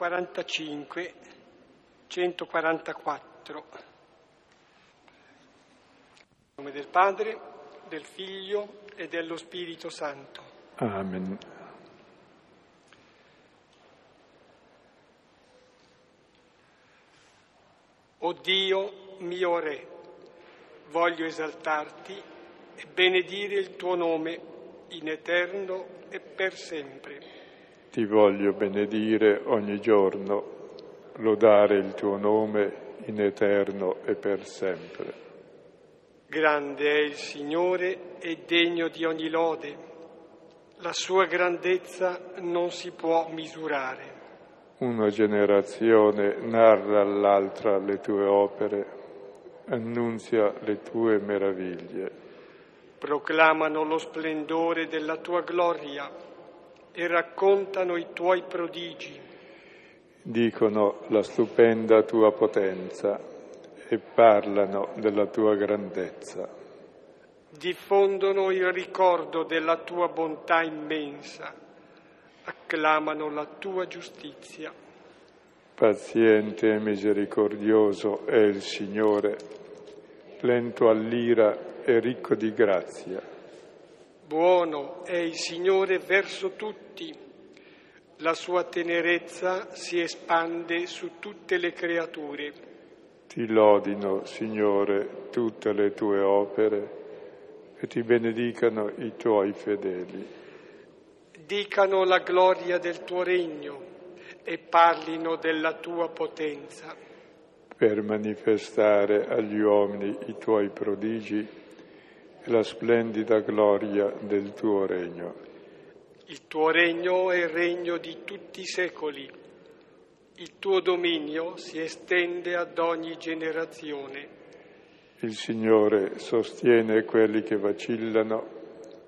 45, 144. In nome del Padre, del Figlio e dello Spirito Santo. Amen. O Dio mio Re, voglio esaltarti e benedire il tuo nome in eterno e per sempre. Ti voglio benedire ogni giorno, lodare il tuo nome in eterno e per sempre. Grande è il Signore e degno di ogni lode. La sua grandezza non si può misurare. Una generazione narra all'altra le tue opere, annunzia le tue meraviglie. Proclamano lo splendore della tua gloria e raccontano i tuoi prodigi. Dicono la stupenda tua potenza e parlano della tua grandezza. Diffondono il ricordo della tua bontà immensa, acclamano la tua giustizia. Paziente e misericordioso è il Signore, lento all'ira e ricco di grazia. Buono è il Signore verso tutti, la sua tenerezza si espande su tutte le creature. Ti lodino, Signore, tutte le tue opere e ti benedicano i tuoi fedeli. Dicano la gloria del tuo regno e parlino della tua potenza. Per manifestare agli uomini i tuoi prodigi e la splendida gloria del tuo regno. Il tuo regno è il regno di tutti i secoli. Il tuo dominio si estende ad ogni generazione. Il Signore sostiene quelli che vacillano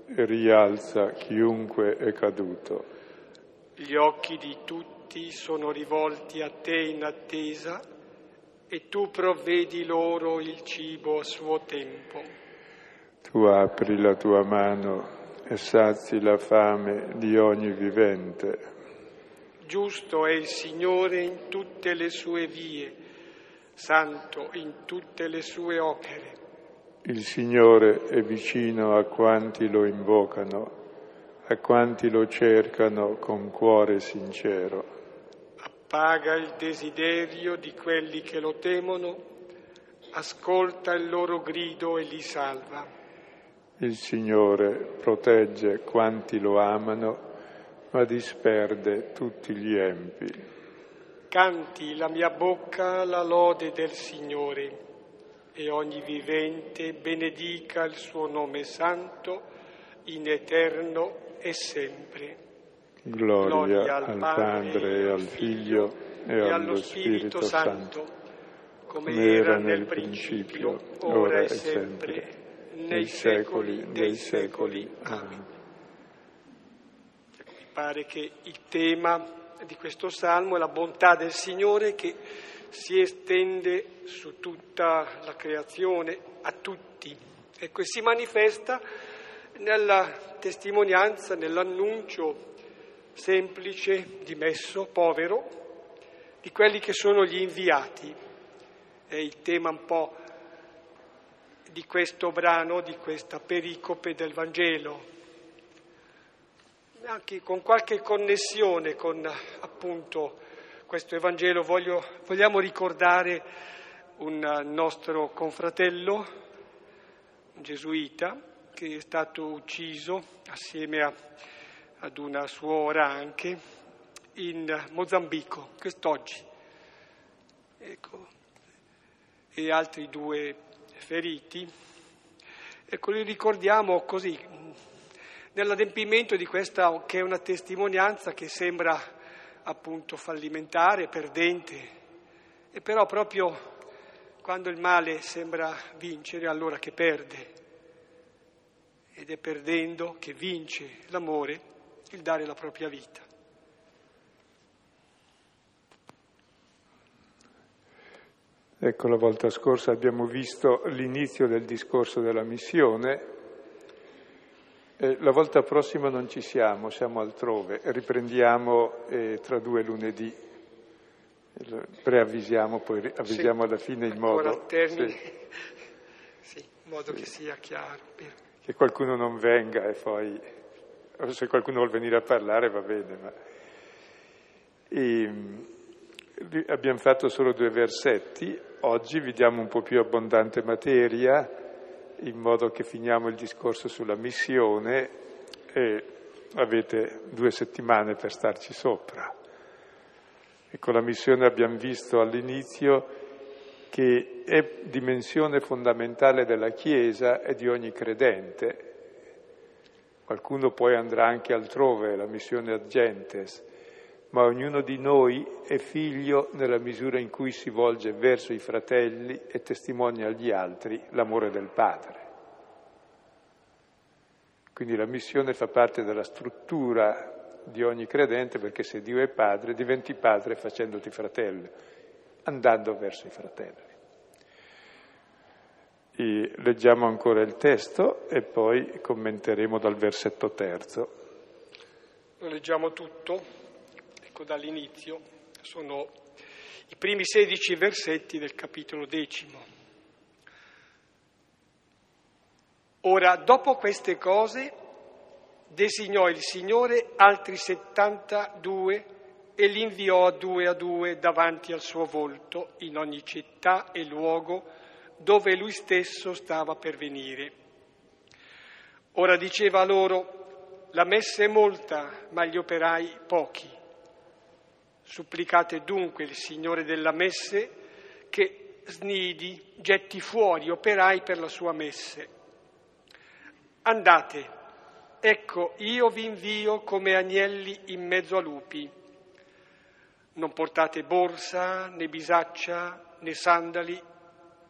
e rialza chiunque è caduto. Gli occhi di tutti sono rivolti a te in attesa e tu provvedi loro il cibo a suo tempo. Tu apri la tua mano e sazi la fame di ogni vivente. Giusto è il Signore in tutte le sue vie, santo in tutte le sue opere. Il Signore è vicino a quanti lo invocano, a quanti lo cercano con cuore sincero. Appaga il desiderio di quelli che lo temono, ascolta il loro grido e li salva. Il Signore protegge quanti lo amano, ma disperde tutti gli empi. Canti la mia bocca la lode del Signore e ogni vivente benedica il suo nome santo in eterno e sempre. Gloria, Gloria al, al Padre e al Figlio e, e allo Spirito, Spirito Santo, come era nel principio, ora e sempre nei secoli dei secoli. Amen. Mi pare che il tema di questo salmo è la bontà del Signore che si estende su tutta la creazione, a tutti, ecco, e si manifesta nella testimonianza, nell'annuncio semplice, dimesso, povero, di quelli che sono gli inviati. È il tema un po' di questo brano, di questa pericope del Vangelo, anche con qualche connessione con appunto questo Evangelo voglio, vogliamo ricordare un nostro confratello, un gesuita, che è stato ucciso assieme a, ad una suora anche in Mozambico, quest'oggi. Ecco. E altri due feriti. Ecco, li ricordiamo così, nell'adempimento di questa che è una testimonianza che sembra appunto fallimentare, perdente, e però proprio quando il male sembra vincere, allora che perde. Ed è perdendo che vince l'amore, il dare la propria vita. Ecco, la volta scorsa abbiamo visto l'inizio del discorso della missione. La volta prossima non ci siamo, siamo altrove. Riprendiamo eh, tra due lunedì Preavvisiamo, poi avvisiamo sì, alla fine in modo... Termini, sì. sì, in modo che sia chiaro. Che qualcuno non venga e poi... Se qualcuno vuole venire a parlare va bene, ma... E, abbiamo fatto solo due versetti, oggi vi diamo un po' più abbondante materia, in modo che finiamo il discorso sulla missione e avete due settimane per starci sopra. E con la missione abbiamo visto all'inizio che è dimensione fondamentale della Chiesa e di ogni credente. Qualcuno poi andrà anche altrove, la missione ad gentes, ma ognuno di noi è figlio nella misura in cui si volge verso i fratelli e testimonia agli altri l'amore del Padre. Quindi la missione fa parte della struttura di ogni credente perché se Dio è padre diventi padre facendoti fratello, andando verso i fratelli. E leggiamo ancora il testo e poi commenteremo dal versetto terzo. Lo leggiamo tutto, ecco dall'inizio, sono i primi sedici versetti del capitolo decimo. Ora, dopo queste cose, designò il Signore altri settantadue e li inviò a due a due davanti al suo volto in ogni città e luogo dove lui stesso stava per venire. Ora diceva loro, la messa è molta, ma gli operai pochi. Supplicate dunque il Signore della messe che snidi, getti fuori operai per la sua messe. Andate, Ecco, io vi invio come agnelli in mezzo a lupi. Non portate borsa, né bisaccia, né sandali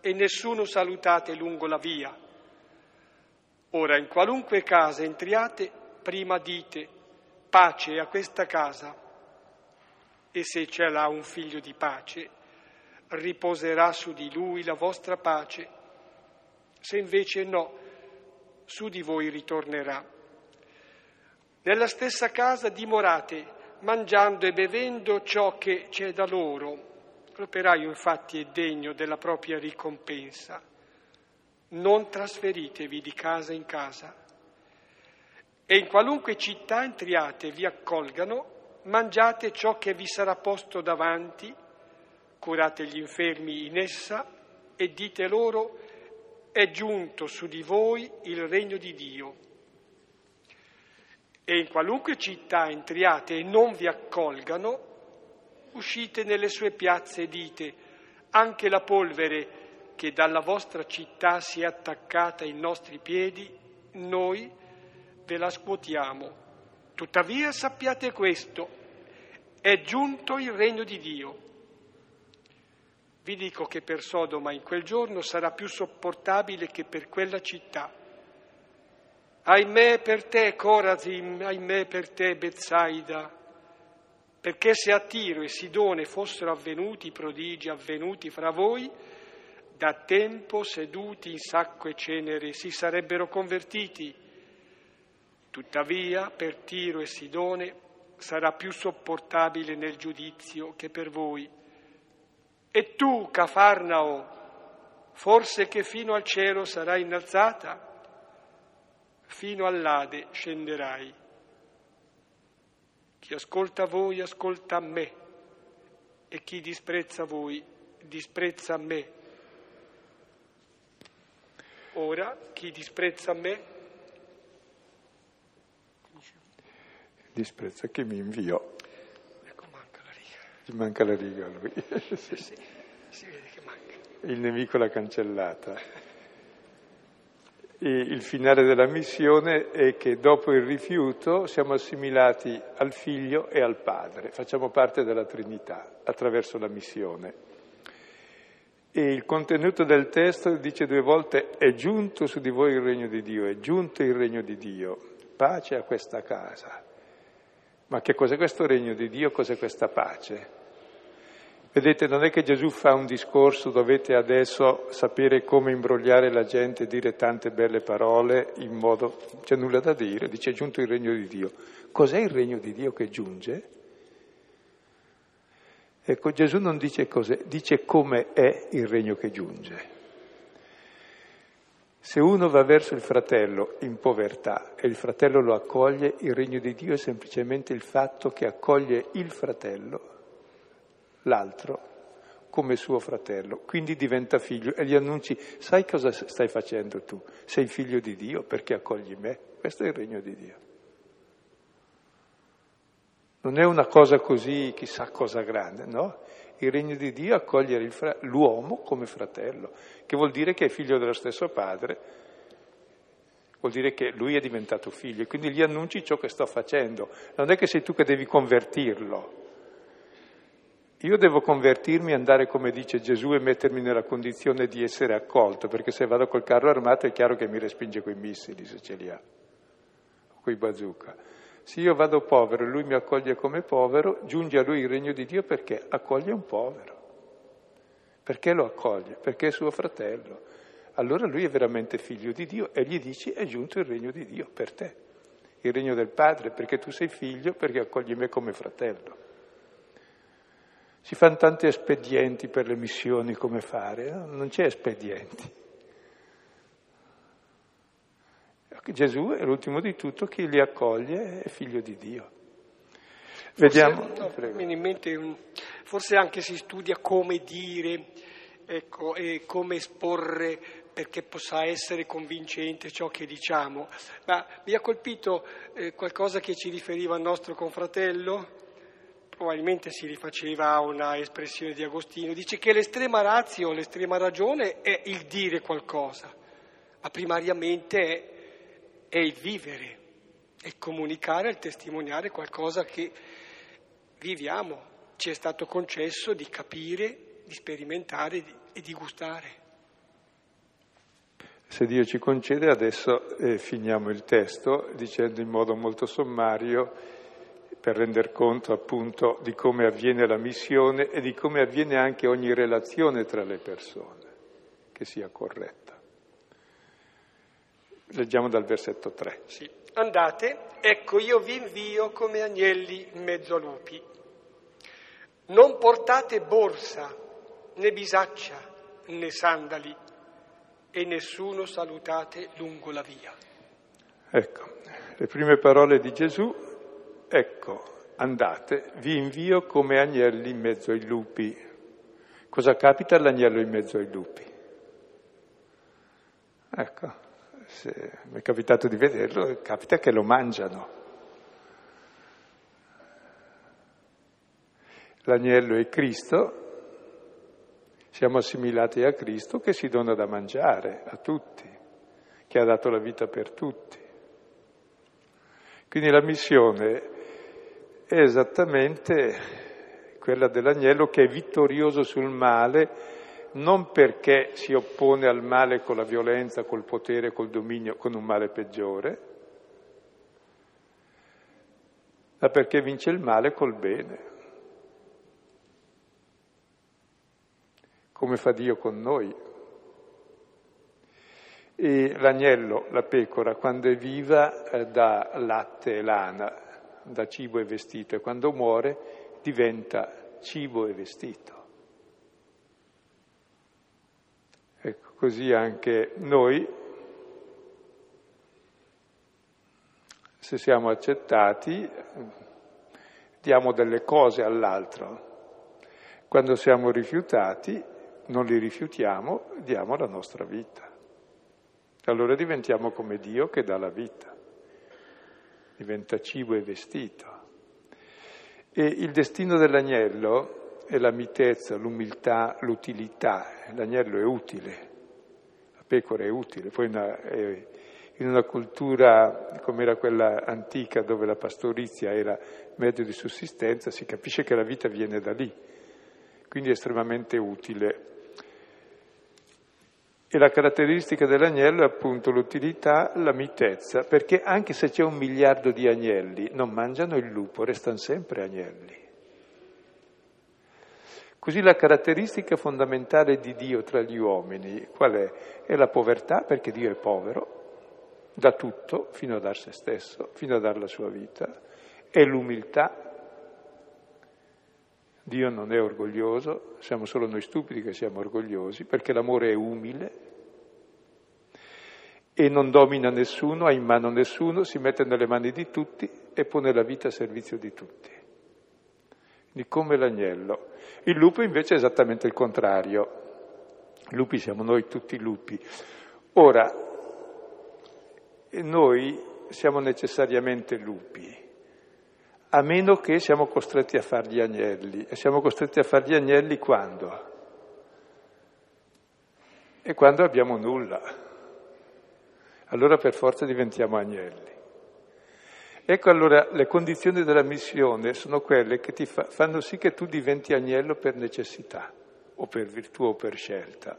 e nessuno salutate lungo la via. Ora, in qualunque casa entriate, prima dite pace a questa casa e se c'è là un figlio di pace, riposerà su di lui la vostra pace. Se invece no, su di voi ritornerà. Nella stessa casa dimorate, mangiando e bevendo ciò che c'è da loro. L'operaio infatti è degno della propria ricompensa. Non trasferitevi di casa in casa. E in qualunque città entriate vi accolgano, mangiate ciò che vi sarà posto davanti, curate gli infermi in essa e dite loro, è giunto su di voi il regno di Dio e in qualunque città entriate e non vi accolgano, uscite nelle sue piazze e dite, anche la polvere che dalla vostra città si è attaccata ai nostri piedi, noi ve la scuotiamo. Tuttavia sappiate questo, è giunto il regno di Dio. Vi dico che per Sodoma in quel giorno sarà più sopportabile che per quella città. Ahimè per te, Corazim, ahimè per te, Bezzaida, perché se a Tiro e Sidone fossero avvenuti i prodigi avvenuti fra voi, da tempo seduti in sacco e cenere si sarebbero convertiti. Tuttavia per Tiro e Sidone sarà più sopportabile nel giudizio che per voi. E tu, Cafarnao, forse che fino al cielo sarai innalzata? fino all'Ade scenderai. Chi ascolta voi ascolta me e chi disprezza voi disprezza me. Ora chi disprezza me disprezza chi mi inviò. Ecco, manca la riga. Gli manca la riga a lui. sì, sì, si vede che manca. Il nemico l'ha cancellata. E il finale della missione è che dopo il rifiuto siamo assimilati al figlio e al padre, facciamo parte della Trinità attraverso la missione. E il contenuto del testo dice due volte è giunto su di voi il regno di Dio, è giunto il regno di Dio, pace a questa casa. Ma che cos'è questo regno di Dio? Cos'è questa pace? Vedete, non è che Gesù fa un discorso, dovete adesso sapere come imbrogliare la gente, dire tante belle parole in modo... c'è nulla da dire, dice è giunto il regno di Dio. Cos'è il regno di Dio che giunge? Ecco, Gesù non dice cos'è, dice come è il regno che giunge. Se uno va verso il fratello in povertà e il fratello lo accoglie, il regno di Dio è semplicemente il fatto che accoglie il fratello, l'altro, come suo fratello, quindi diventa figlio e gli annunci, sai cosa stai facendo tu? Sei figlio di Dio perché accogli me, questo è il regno di Dio. Non è una cosa così, chissà cosa grande, no? Il regno di Dio è accogliere fra- l'uomo come fratello, che vuol dire che è figlio dello stesso padre, vuol dire che lui è diventato figlio, quindi gli annunci ciò che sto facendo. Non è che sei tu che devi convertirlo. Io devo convertirmi, andare come dice Gesù e mettermi nella condizione di essere accolto, perché se vado col carro armato è chiaro che mi respinge quei missili se ce li ha, quei bazooka. Se io vado povero e lui mi accoglie come povero, giunge a lui il regno di Dio perché accoglie un povero. Perché lo accoglie? Perché è suo fratello. Allora lui è veramente figlio di Dio e gli dici è giunto il regno di Dio per te, il regno del Padre, perché tu sei figlio, perché accogli me come fratello. Si fanno tanti espedienti per le missioni come fare, no? non c'è espedienti. Gesù è l'ultimo di tutto, chi li accoglie è figlio di Dio. Vediamo. Forse, no, mente forse anche si studia come dire ecco, e come esporre perché possa essere convincente ciò che diciamo. Ma mi ha colpito eh, qualcosa che ci riferiva al nostro confratello, probabilmente si rifaceva a una espressione di Agostino, dice che l'estrema razio, l'estrema ragione è il dire qualcosa, ma primariamente è è il vivere, è comunicare, il testimoniare qualcosa che viviamo, ci è stato concesso di capire, di sperimentare e di gustare. Se Dio ci concede, adesso eh, finiamo il testo dicendo in modo molto sommario, per render conto appunto di come avviene la missione e di come avviene anche ogni relazione tra le persone, che sia corretta. Leggiamo dal versetto 3. Sì. Andate, ecco io vi invio come agnelli in mezzo a lupi. Non portate borsa, né bisaccia, né sandali, e nessuno salutate lungo la via. Ecco, le prime parole di Gesù, ecco, andate, vi invio come agnelli in mezzo ai lupi. Cosa capita all'agnello in mezzo ai lupi? Ecco, se mi è capitato di vederlo, capita che lo mangiano. L'agnello è Cristo, siamo assimilati a Cristo che si dona da mangiare a tutti, che ha dato la vita per tutti. Quindi la missione è esattamente quella dell'agnello che è vittorioso sul male non perché si oppone al male con la violenza, col potere, col dominio, con un male peggiore, ma perché vince il male col bene, come fa Dio con noi. E l'agnello, la pecora, quando è viva eh, dà latte e lana, dà cibo e vestito, e quando muore diventa cibo e vestito. Così anche noi, se siamo accettati, diamo delle cose all'altro. Quando siamo rifiutati, non li rifiutiamo, diamo la nostra vita. Allora diventiamo come Dio che dà la vita, diventa cibo e vestito. E il destino dell'agnello è la mitezza, l'umiltà, l'utilità. L'agnello è utile, pecora è utile, poi una, eh, in una cultura come era quella antica dove la pastorizia era mezzo di sussistenza, si capisce che la vita viene da lì, quindi è estremamente utile. E la caratteristica dell'agnello è appunto l'utilità, la mitezza, perché anche se c'è un miliardo di agnelli, non mangiano il lupo, restano sempre agnelli. Così la caratteristica fondamentale di Dio tra gli uomini qual è? È la povertà, perché Dio è povero, da tutto fino a dar se stesso, fino a dar la sua vita, è l'umiltà, Dio non è orgoglioso, siamo solo noi stupidi che siamo orgogliosi, perché l'amore è umile e non domina nessuno, ha in mano nessuno, si mette nelle mani di tutti e pone la vita a servizio di tutti. Quindi come l'agnello. Il lupo invece è esattamente il contrario. Lupi siamo noi tutti lupi. Ora, noi siamo necessariamente lupi, a meno che siamo costretti a fare gli agnelli. E siamo costretti a fare gli agnelli quando? E quando abbiamo nulla. Allora per forza diventiamo agnelli. Ecco allora le condizioni della missione sono quelle che ti fa, fanno sì che tu diventi agnello per necessità, o per virtù o per scelta.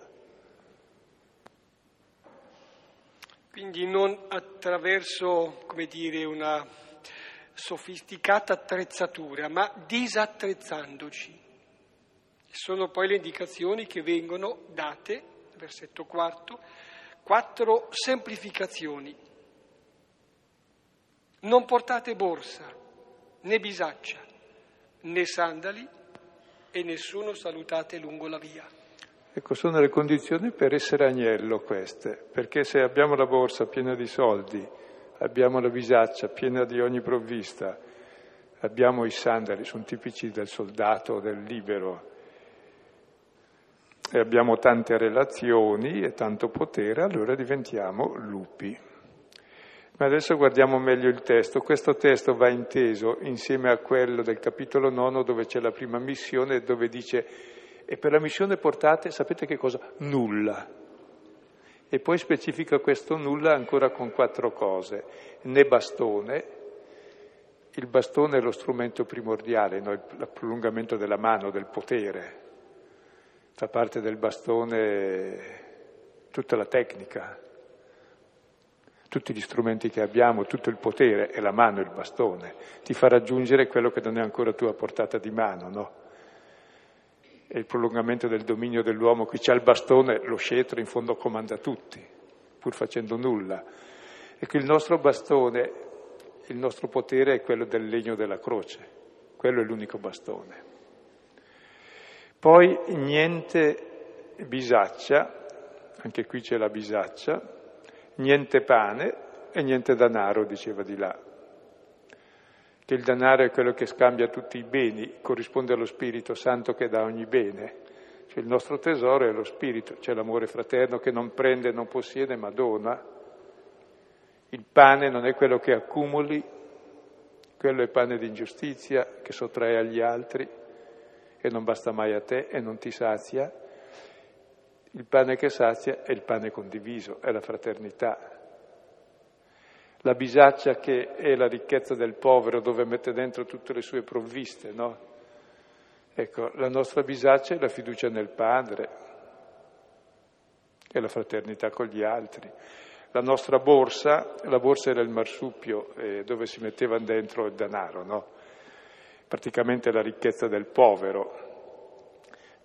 Quindi non attraverso, come dire, una sofisticata attrezzatura, ma disattrezzandoci. Sono poi le indicazioni che vengono date, versetto quarto, quattro semplificazioni. Non portate borsa, né bisaccia, né sandali e nessuno salutate lungo la via. Ecco, sono le condizioni per essere agnello queste, perché se abbiamo la borsa piena di soldi, abbiamo la bisaccia piena di ogni provvista, abbiamo i sandali, sono tipici del soldato, del libero, e abbiamo tante relazioni e tanto potere, allora diventiamo lupi. Ma adesso guardiamo meglio il testo. Questo testo va inteso insieme a quello del capitolo nono dove c'è la prima missione dove dice e per la missione portate, sapete che cosa? Nulla. E poi specifica questo nulla ancora con quattro cose. Né bastone, il bastone è lo strumento primordiale, no? il prolungamento della mano, del potere. Fa parte del bastone tutta la tecnica, tutti gli strumenti che abbiamo, tutto il potere, è la mano, il bastone. Ti fa raggiungere quello che non è ancora tua portata di mano, no? è il prolungamento del dominio dell'uomo, chi ha il bastone, lo scettro in fondo comanda tutti, pur facendo nulla. Ecco, il nostro bastone, il nostro potere è quello del legno della croce, quello è l'unico bastone. Poi niente bisaccia, anche qui c'è la bisaccia, niente pane e niente denaro, diceva di là che il denaro è quello che scambia tutti i beni, corrisponde allo Spirito Santo che dà ogni bene. Cioè il nostro tesoro è lo Spirito, c'è l'amore fraterno che non prende, non possiede, ma dona. Il pane non è quello che accumuli, quello è pane di ingiustizia che sottrae agli altri e non basta mai a te e non ti sazia. Il pane che sazia è il pane condiviso, è la fraternità, la bisaccia che è la ricchezza del povero dove mette dentro tutte le sue provviste, no? Ecco, la nostra bisaccia è la fiducia nel Padre, è la fraternità con gli altri. La nostra borsa, la borsa era il marsupio eh, dove si metteva dentro il denaro, no? Praticamente la ricchezza del povero.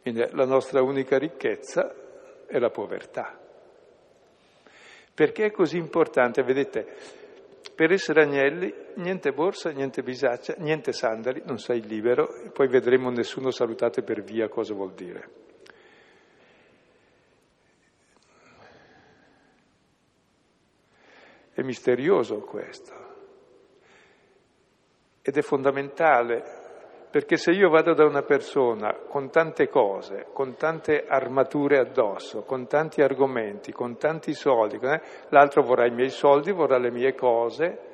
Quindi la nostra unica ricchezza è la povertà. Perché è così importante? Vedete, per essere agnelli, niente borsa, niente bisaccia, niente sandali, non sei libero, poi vedremo nessuno salutate per via cosa vuol dire. È misterioso questo ed è fondamentale perché se io vado da una persona con tante cose, con tante armature addosso, con tanti argomenti, con tanti soldi, eh, l'altro vorrà i miei soldi, vorrà le mie cose,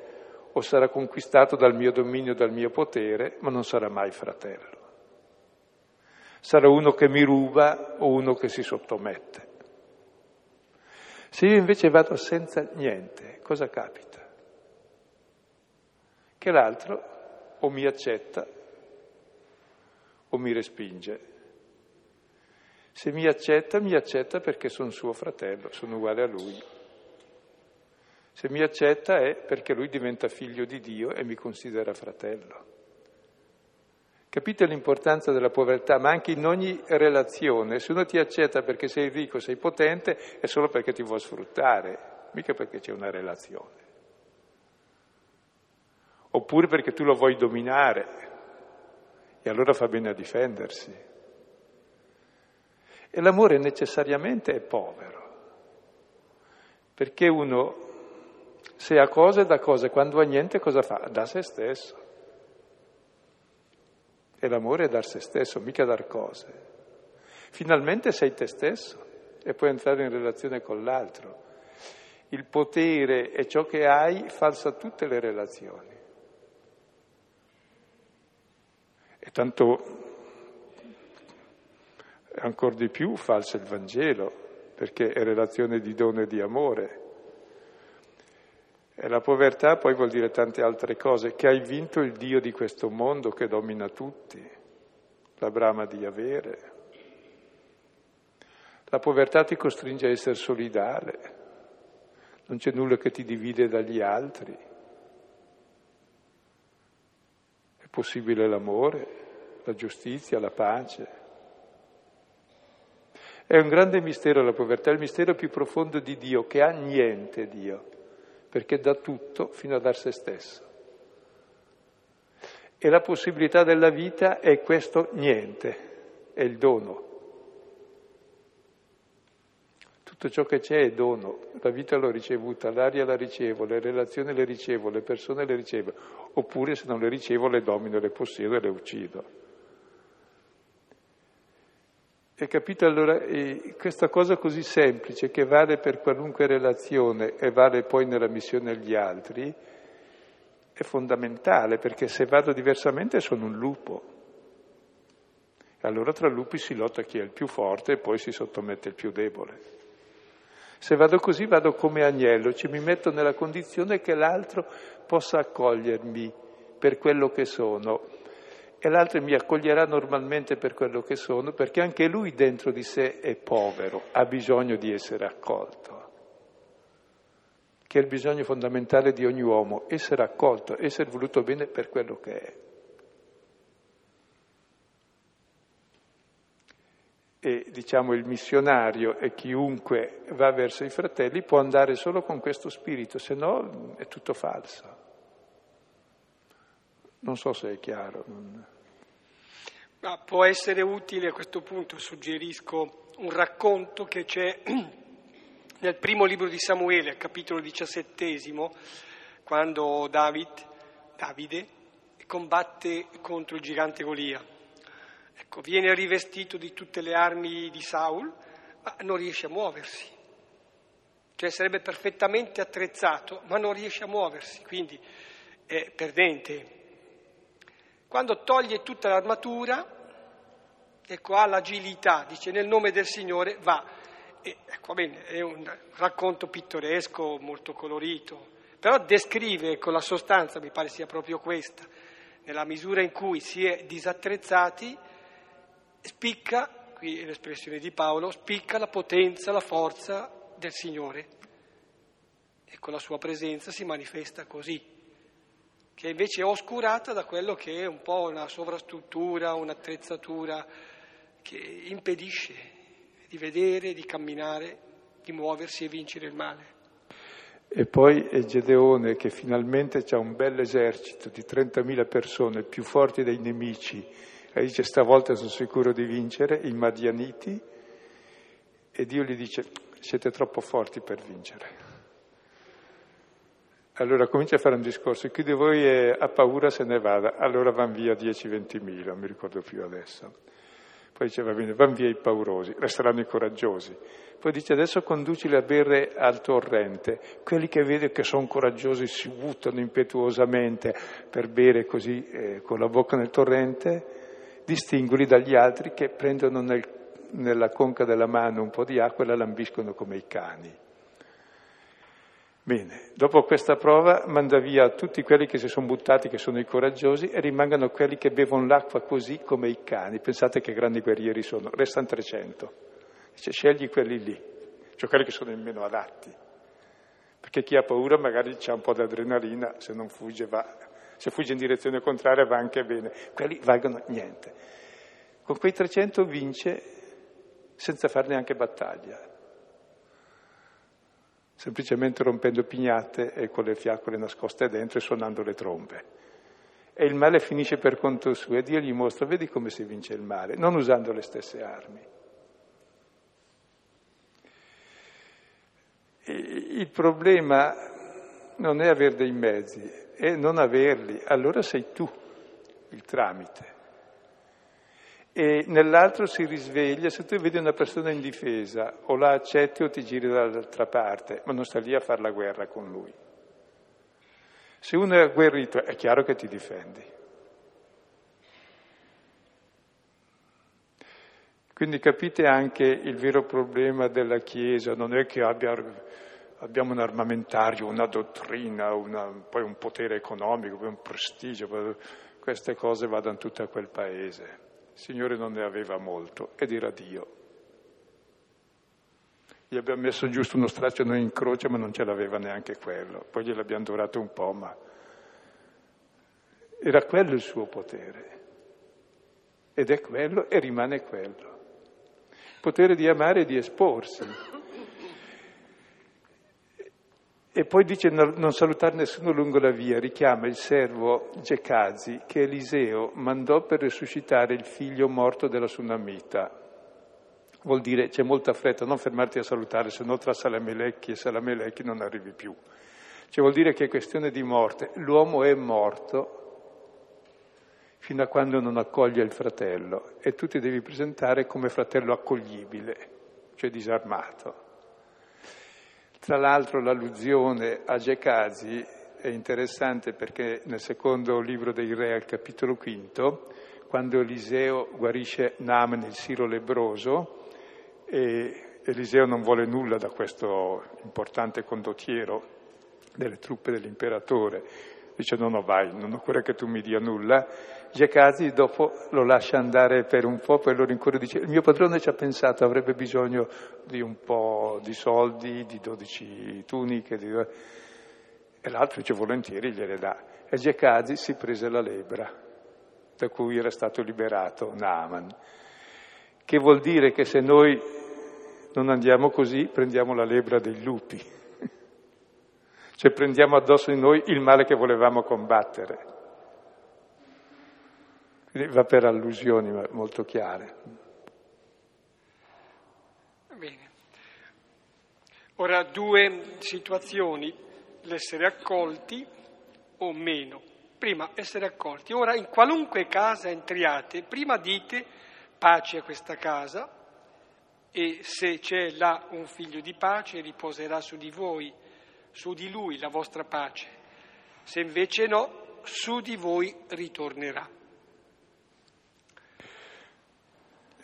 o sarà conquistato dal mio dominio, dal mio potere, ma non sarà mai fratello. Sarà uno che mi ruba o uno che si sottomette. Se io invece vado senza niente, cosa capita? Che l'altro o mi accetta o mi respinge. Se mi accetta, mi accetta perché sono suo fratello, sono uguale a lui. Se mi accetta è perché lui diventa figlio di Dio e mi considera fratello. Capite l'importanza della povertà, ma anche in ogni relazione. Se uno ti accetta perché sei ricco, sei potente, è solo perché ti vuole sfruttare, mica perché c'è una relazione. Oppure perché tu lo vuoi dominare, e allora fa bene a difendersi. E l'amore necessariamente è povero, perché uno se ha cose da cose, quando ha niente cosa fa? Da se stesso. E l'amore è dar se stesso, mica dar cose. Finalmente sei te stesso e puoi entrare in relazione con l'altro. Il potere e ciò che hai falsa tutte le relazioni. E tanto ancora di più falsa il Vangelo, perché è relazione di dono e di amore. E la povertà poi vuol dire tante altre cose, che hai vinto il Dio di questo mondo che domina tutti, la brama di avere. La povertà ti costringe a essere solidale, non c'è nulla che ti divide dagli altri. È possibile l'amore, la giustizia, la pace. È un grande mistero la povertà, è il mistero più profondo di Dio, che ha niente Dio perché dà tutto fino a dar se stesso. E la possibilità della vita è questo niente, è il dono. Tutto ciò che c'è è dono, la vita l'ho ricevuta, l'aria la ricevo, le relazioni le ricevo, le persone le ricevo, oppure se non le ricevo le domino, le possiedo e le uccido. E capito allora questa cosa così semplice che vale per qualunque relazione e vale poi nella missione agli altri, è fondamentale perché se vado diversamente sono un lupo. Allora tra lupi si lotta chi è il più forte e poi si sottomette il più debole. Se vado così vado come agnello, ci mi metto nella condizione che l'altro possa accogliermi per quello che sono e l'altro mi accoglierà normalmente per quello che sono, perché anche lui dentro di sé è povero, ha bisogno di essere accolto, che è il bisogno fondamentale di ogni uomo, essere accolto, essere voluto bene per quello che è. E diciamo il missionario e chiunque va verso i fratelli può andare solo con questo spirito, se no è tutto falso. Non so se è chiaro. Ma può essere utile a questo punto, suggerisco un racconto che c'è nel primo libro di Samuele, capitolo diciassettesimo, quando David, Davide combatte contro il gigante Golia. Ecco, viene rivestito di tutte le armi di Saul, ma non riesce a muoversi. Cioè sarebbe perfettamente attrezzato, ma non riesce a muoversi, quindi è perdente. Quando toglie tutta l'armatura, ecco, ha l'agilità, dice nel nome del Signore va. E, ecco, bene, è un racconto pittoresco, molto colorito, però descrive, ecco, la sostanza mi pare sia proprio questa, nella misura in cui si è disattrezzati, spicca, qui è l'espressione di Paolo, spicca la potenza, la forza del Signore. Ecco, la sua presenza si manifesta così che invece è oscurata da quello che è un po' una sovrastruttura, un'attrezzatura che impedisce di vedere, di camminare, di muoversi e vincere il male. E poi è Gedeone che finalmente ha un bel esercito di 30.000 persone, più forti dei nemici, e dice stavolta sono sicuro di vincere, i Madianiti, e Dio gli dice siete troppo forti per vincere. Allora comincia a fare un discorso, chi di voi ha paura se ne vada, allora van via 10-20 mila, non mi ricordo più adesso. Poi dice va bene, van via i paurosi, resteranno i coraggiosi. Poi dice adesso conducili a bere al torrente. Quelli che vedi che sono coraggiosi si buttano impetuosamente per bere così eh, con la bocca nel torrente, distinguli dagli altri che prendono nel, nella conca della mano un po' di acqua e la lambiscono come i cani. Bene, dopo questa prova manda via tutti quelli che si sono buttati, che sono i coraggiosi, e rimangono quelli che bevono l'acqua così come i cani. Pensate che grandi guerrieri sono, restano 300. Dice, scegli quelli lì, cioè quelli che sono i meno adatti. Perché chi ha paura magari ha un po' di adrenalina, se non fugge va, se fugge in direzione contraria va anche bene. Quelli valgono niente. Con quei 300 vince senza fare neanche battaglia semplicemente rompendo pignate e con le fiaccole nascoste dentro e suonando le trombe. e il male finisce per conto suo e Dio gli mostra, vedi come si vince il male, non usando le stesse armi. Il problema non è avere dei mezzi, è non averli, allora sei tu il tramite. E nell'altro si risveglia, se tu vedi una persona indifesa, o la accetti o ti giri dall'altra parte, ma non sta lì a fare la guerra con lui. Se uno è agguerrito è chiaro che ti difendi. Quindi capite anche il vero problema della Chiesa, non è che abbia, abbiamo un armamentario, una dottrina, una, poi un potere economico, poi un prestigio, queste cose vadano tutte a quel paese. Il Signore non ne aveva molto ed era Dio. Gli abbiamo messo giusto uno straccio noi in croce, ma non ce l'aveva neanche quello. Poi gliel'abbiamo durato un po', ma era quello il suo potere. Ed è quello e rimane quello. Potere di amare e di esporsi. E poi dice non salutare nessuno lungo la via, richiama il servo Gecasi che Eliseo mandò per risuscitare il figlio morto della Sunamita vuol dire c'è molta fretta, non fermarti a salutare, se no tra Salamelecchi e Salamelecchi non arrivi più. Cioè vuol dire che è questione di morte. L'uomo è morto fino a quando non accoglie il fratello e tu ti devi presentare come fratello accoglibile, cioè disarmato. Tra l'altro l'allusione a Gecasi è interessante perché nel secondo libro dei Re, al capitolo quinto, quando Eliseo guarisce Naaman, il siro lebroso, e Eliseo non vuole nulla da questo importante condottiero delle truppe dell'imperatore. Dice no, no, vai, non occorre che tu mi dia nulla. Gecasi dopo lo lascia andare per un po', poi lo rincorre e dice il mio padrone ci ha pensato, avrebbe bisogno di un po' di soldi, di 12 tuniche, di... e l'altro dice volentieri gliele dà. E Gecasi si prese la lebra, da cui era stato liberato Naaman che vuol dire che se noi non andiamo così prendiamo la lebra dei lupi, cioè prendiamo addosso di noi il male che volevamo combattere. Quindi va per allusioni molto chiare. Bene. Ora due situazioni, l'essere accolti o meno. Prima essere accolti. Ora in qualunque casa entriate, prima dite pace a questa casa e se c'è là un figlio di pace riposerà su di voi, su di lui la vostra pace, se invece no, su di voi ritornerà.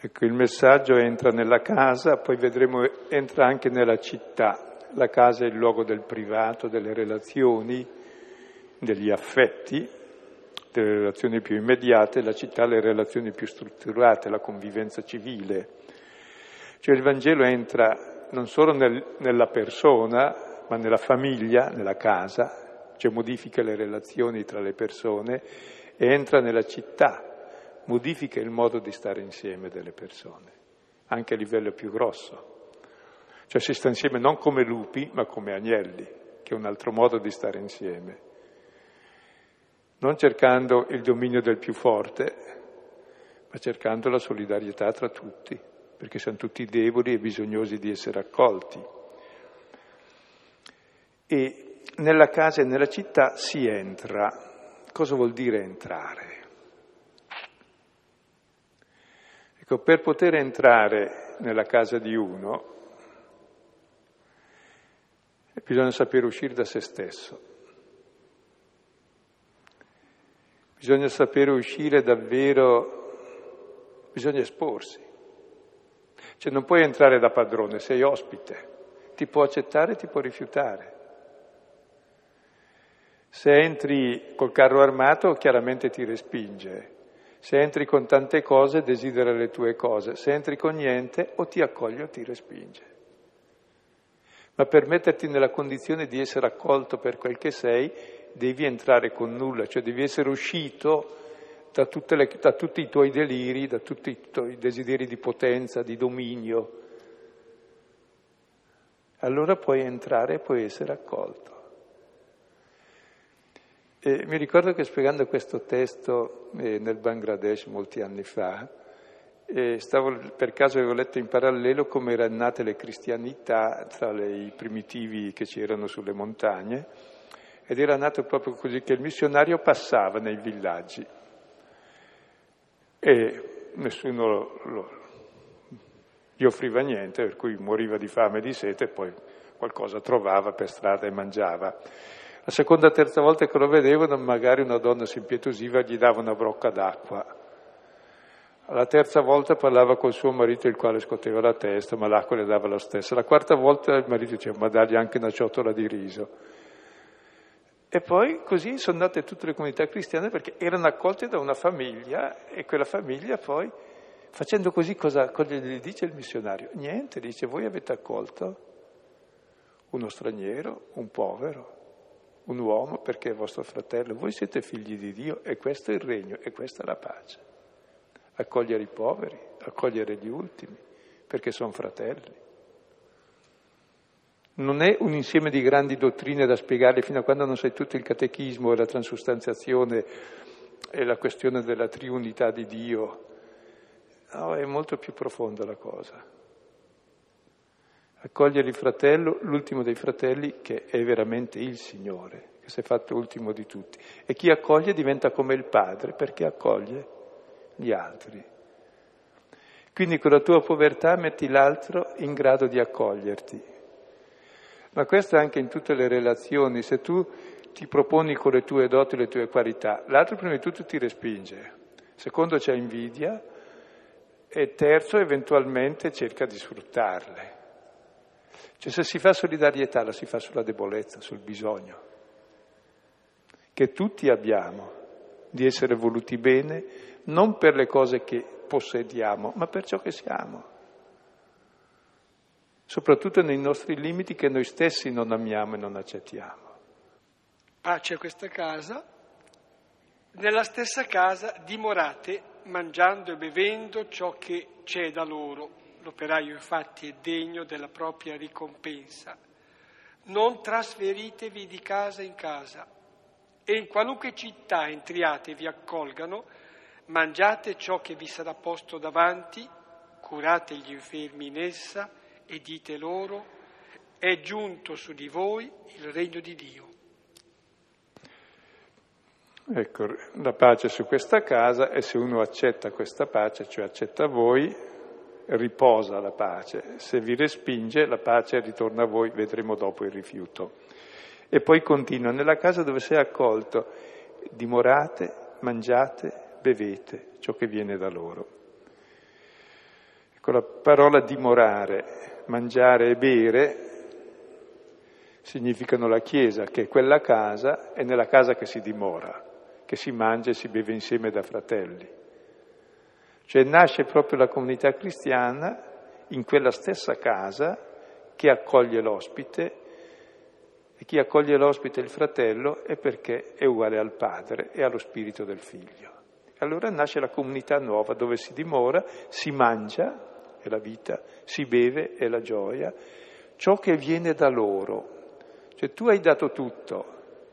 Ecco, il messaggio entra nella casa, poi vedremo entra anche nella città. La casa è il luogo del privato, delle relazioni, degli affetti, delle relazioni più immediate, la città le relazioni più strutturate, la convivenza civile. Cioè il Vangelo entra non solo nel, nella persona, ma nella famiglia, nella casa, cioè modifica le relazioni tra le persone e entra nella città, modifica il modo di stare insieme delle persone, anche a livello più grosso. Cioè si sta insieme non come lupi, ma come agnelli, che è un altro modo di stare insieme non cercando il dominio del più forte, ma cercando la solidarietà tra tutti, perché siamo tutti deboli e bisognosi di essere accolti. E nella casa e nella città si entra. Cosa vuol dire entrare? Ecco, per poter entrare nella casa di uno bisogna sapere uscire da se stesso. Bisogna sapere uscire davvero, bisogna esporsi. Cioè non puoi entrare da padrone, sei ospite, ti può accettare, ti può rifiutare. Se entri col carro armato chiaramente ti respinge, se entri con tante cose desidera le tue cose, se entri con niente o ti accoglie o ti respinge. Ma per metterti nella condizione di essere accolto per quel che sei, devi entrare con nulla, cioè devi essere uscito da, le, da tutti i tuoi deliri, da tutti i tuoi desideri di potenza, di dominio. Allora puoi entrare e puoi essere accolto. E mi ricordo che spiegando questo testo eh, nel Bangladesh molti anni fa, eh, stavo, per caso avevo letto in parallelo come erano nate le cristianità tra le, i primitivi che c'erano sulle montagne, ed era nato proprio così che il missionario passava nei villaggi e nessuno lo, lo, gli offriva niente, per cui moriva di fame e di sete e poi qualcosa trovava per strada e mangiava. La seconda o terza volta che lo vedevano, magari una donna si impietosiva e gli dava una brocca d'acqua. La terza volta parlava col suo marito, il quale scoteva la testa, ma l'acqua le dava lo stesso. La quarta volta il marito diceva, ma dagli anche una ciotola di riso. E poi così sono nate tutte le comunità cristiane perché erano accolte da una famiglia e quella famiglia poi, facendo così, cosa, cosa gli dice il missionario? Niente, dice, voi avete accolto uno straniero, un povero, un uomo perché è vostro fratello, voi siete figli di Dio e questo è il regno e questa è la pace. Accogliere i poveri, accogliere gli ultimi, perché sono fratelli. Non è un insieme di grandi dottrine da spiegare fino a quando non sai tutto il catechismo e la transustanziazione e la questione della triunità di Dio. No, è molto più profonda la cosa. Accogliere il fratello, l'ultimo dei fratelli, che è veramente il Signore, che si è fatto ultimo di tutti. E chi accoglie diventa come il Padre, perché accoglie gli altri. Quindi con la tua povertà metti l'altro in grado di accoglierti. Ma questo anche in tutte le relazioni. Se tu ti proponi con le tue doti, le tue qualità, l'altro prima di tutto ti respinge, secondo c'è invidia e terzo eventualmente cerca di sfruttarle. Cioè se si fa solidarietà la si fa sulla debolezza, sul bisogno, che tutti abbiamo di essere voluti bene, non per le cose che possediamo, ma per ciò che siamo. Soprattutto nei nostri limiti che noi stessi non amiamo e non accettiamo. Pace a questa casa, nella stessa casa dimorate mangiando e bevendo ciò che c'è da loro L'operaio infatti è degno della propria ricompensa. Non trasferitevi di casa in casa e in qualunque città entriate e vi accolgano, mangiate ciò che vi sarà posto davanti, curate gli infermi in essa e dite loro, è giunto su di voi il regno di Dio. Ecco, la pace su questa casa e se uno accetta questa pace, cioè accetta voi, riposa la pace, se vi respinge la pace ritorna a voi, vedremo dopo il rifiuto. E poi continua, nella casa dove sei accolto, dimorate, mangiate, bevete ciò che viene da loro. Ecco, la parola dimorare, mangiare e bere significano la Chiesa, che è quella casa, è nella casa che si dimora, che si mangia e si beve insieme da fratelli. Cioè nasce proprio la comunità cristiana in quella stessa casa che accoglie l'ospite e chi accoglie l'ospite e il fratello è perché è uguale al padre e allo spirito del figlio. Allora nasce la comunità nuova dove si dimora, si mangia, è la vita, si beve, è la gioia, ciò che viene da loro. Cioè tu hai dato tutto,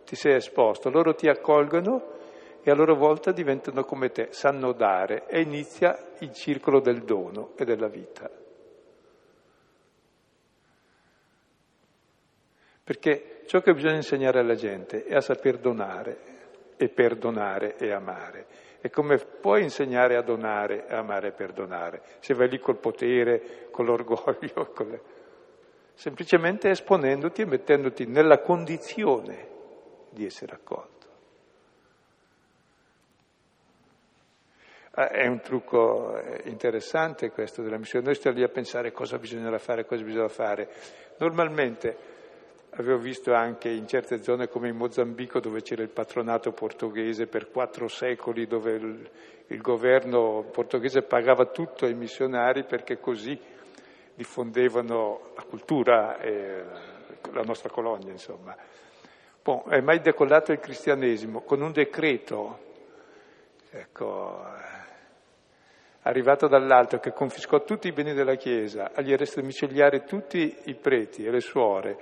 ti sei esposto, loro ti accolgono e a loro volta diventano come te, sanno dare e inizia il circolo del dono e della vita. Perché ciò che bisogna insegnare alla gente è a saper donare e perdonare e amare. E come puoi insegnare a donare, amare e perdonare? Se vai lì col potere, con l'orgoglio, con le... semplicemente esponendoti e mettendoti nella condizione di essere accolto. È un trucco eh, interessante questo della missione. Noi stiamo lì a pensare cosa bisognerà fare, cosa bisogna fare. Normalmente avevo visto anche in certe zone come in Mozambico dove c'era il patronato portoghese per quattro secoli, dove il, il governo portoghese pagava tutto ai missionari perché così diffondevano la cultura e la nostra colonia, insomma. Bon, è mai decollato il cristianesimo con un decreto, ecco, arrivato dall'alto che confiscò tutti i beni della Chiesa, agli arresti domiciliari tutti i preti e le suore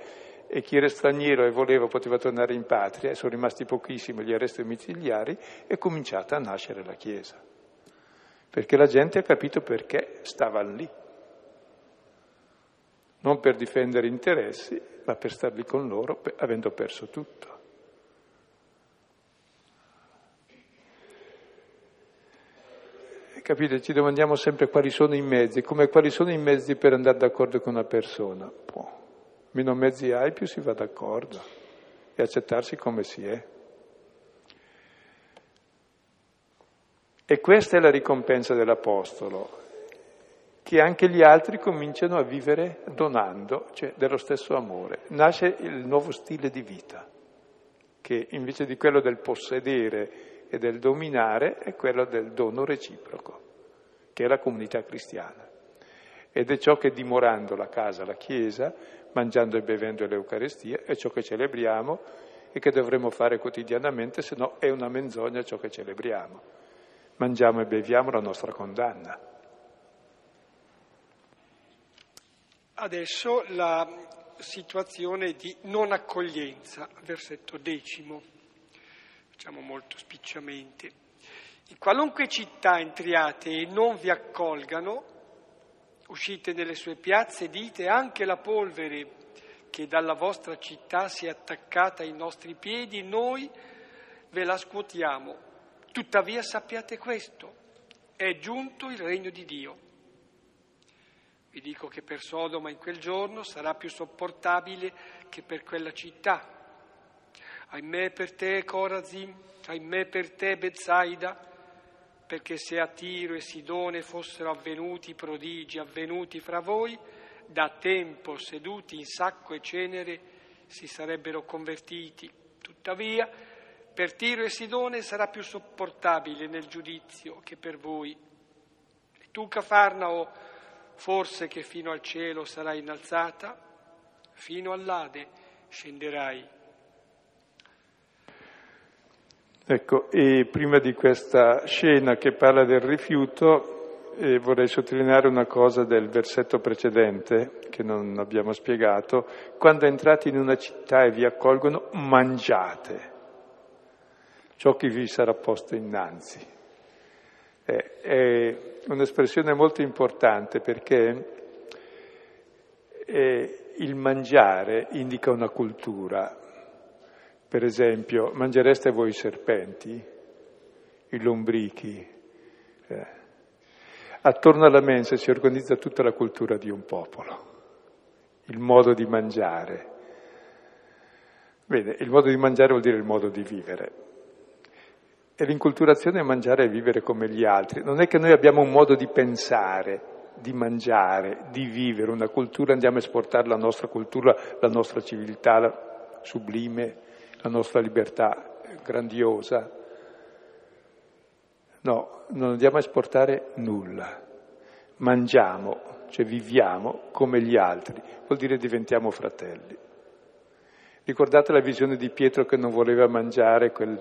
e chi era straniero e voleva poteva tornare in patria, e sono rimasti pochissimi gli arresti domiciliari, è cominciata a nascere la Chiesa. Perché la gente ha capito perché stavano lì. Non per difendere interessi, ma per star lì con loro, avendo perso tutto. Capite? Ci domandiamo sempre quali sono i mezzi, come quali sono i mezzi per andare d'accordo con una persona. Può. Meno mezzi hai, più si va d'accordo e accettarsi come si è. E questa è la ricompensa dell'Apostolo, che anche gli altri cominciano a vivere donando, cioè dello stesso amore. Nasce il nuovo stile di vita, che invece di quello del possedere e del dominare è quello del dono reciproco, che è la comunità cristiana. Ed è ciò che dimorando la casa, la Chiesa, mangiando e bevendo l'Eucarestia, è ciò che celebriamo e che dovremmo fare quotidianamente, se no è una menzogna ciò che celebriamo. Mangiamo e beviamo la nostra condanna. Adesso la situazione di non accoglienza, versetto decimo diciamo molto spicciamente. In qualunque città entriate e non vi accolgano, uscite nelle sue piazze dite anche la polvere che dalla vostra città si è attaccata ai nostri piedi, noi ve la scuotiamo. Tuttavia sappiate questo, è giunto il regno di Dio. Vi dico che per Sodoma in quel giorno sarà più sopportabile che per quella città ahimè per te Corazim, ahimè per te Bezzaida, perché se a Tiro e Sidone fossero avvenuti prodigi avvenuti fra voi, da tempo seduti in sacco e cenere si sarebbero convertiti. Tuttavia, per Tiro e Sidone sarà più sopportabile nel giudizio che per voi. E tu, Cafarnao, forse che fino al cielo sarai innalzata, fino all'Ade scenderai. Ecco, e prima di questa scena che parla del rifiuto, eh, vorrei sottolineare una cosa del versetto precedente che non abbiamo spiegato. Quando entrate in una città e vi accolgono, mangiate ciò che vi sarà posto innanzi. Eh, è un'espressione molto importante perché eh, il mangiare indica una cultura, per esempio, mangereste voi i serpenti, i lombrichi? Eh. Attorno alla mensa si organizza tutta la cultura di un popolo, il modo di mangiare. Bene, il modo di mangiare vuol dire il modo di vivere. E l'inculturazione è mangiare e vivere come gli altri. Non è che noi abbiamo un modo di pensare, di mangiare, di vivere, una cultura, andiamo a esportare la nostra cultura, la nostra civiltà sublime, la nostra libertà grandiosa. No, non andiamo a esportare nulla. Mangiamo, cioè viviamo come gli altri, vuol dire diventiamo fratelli. Ricordate la visione di Pietro che non voleva mangiare quel,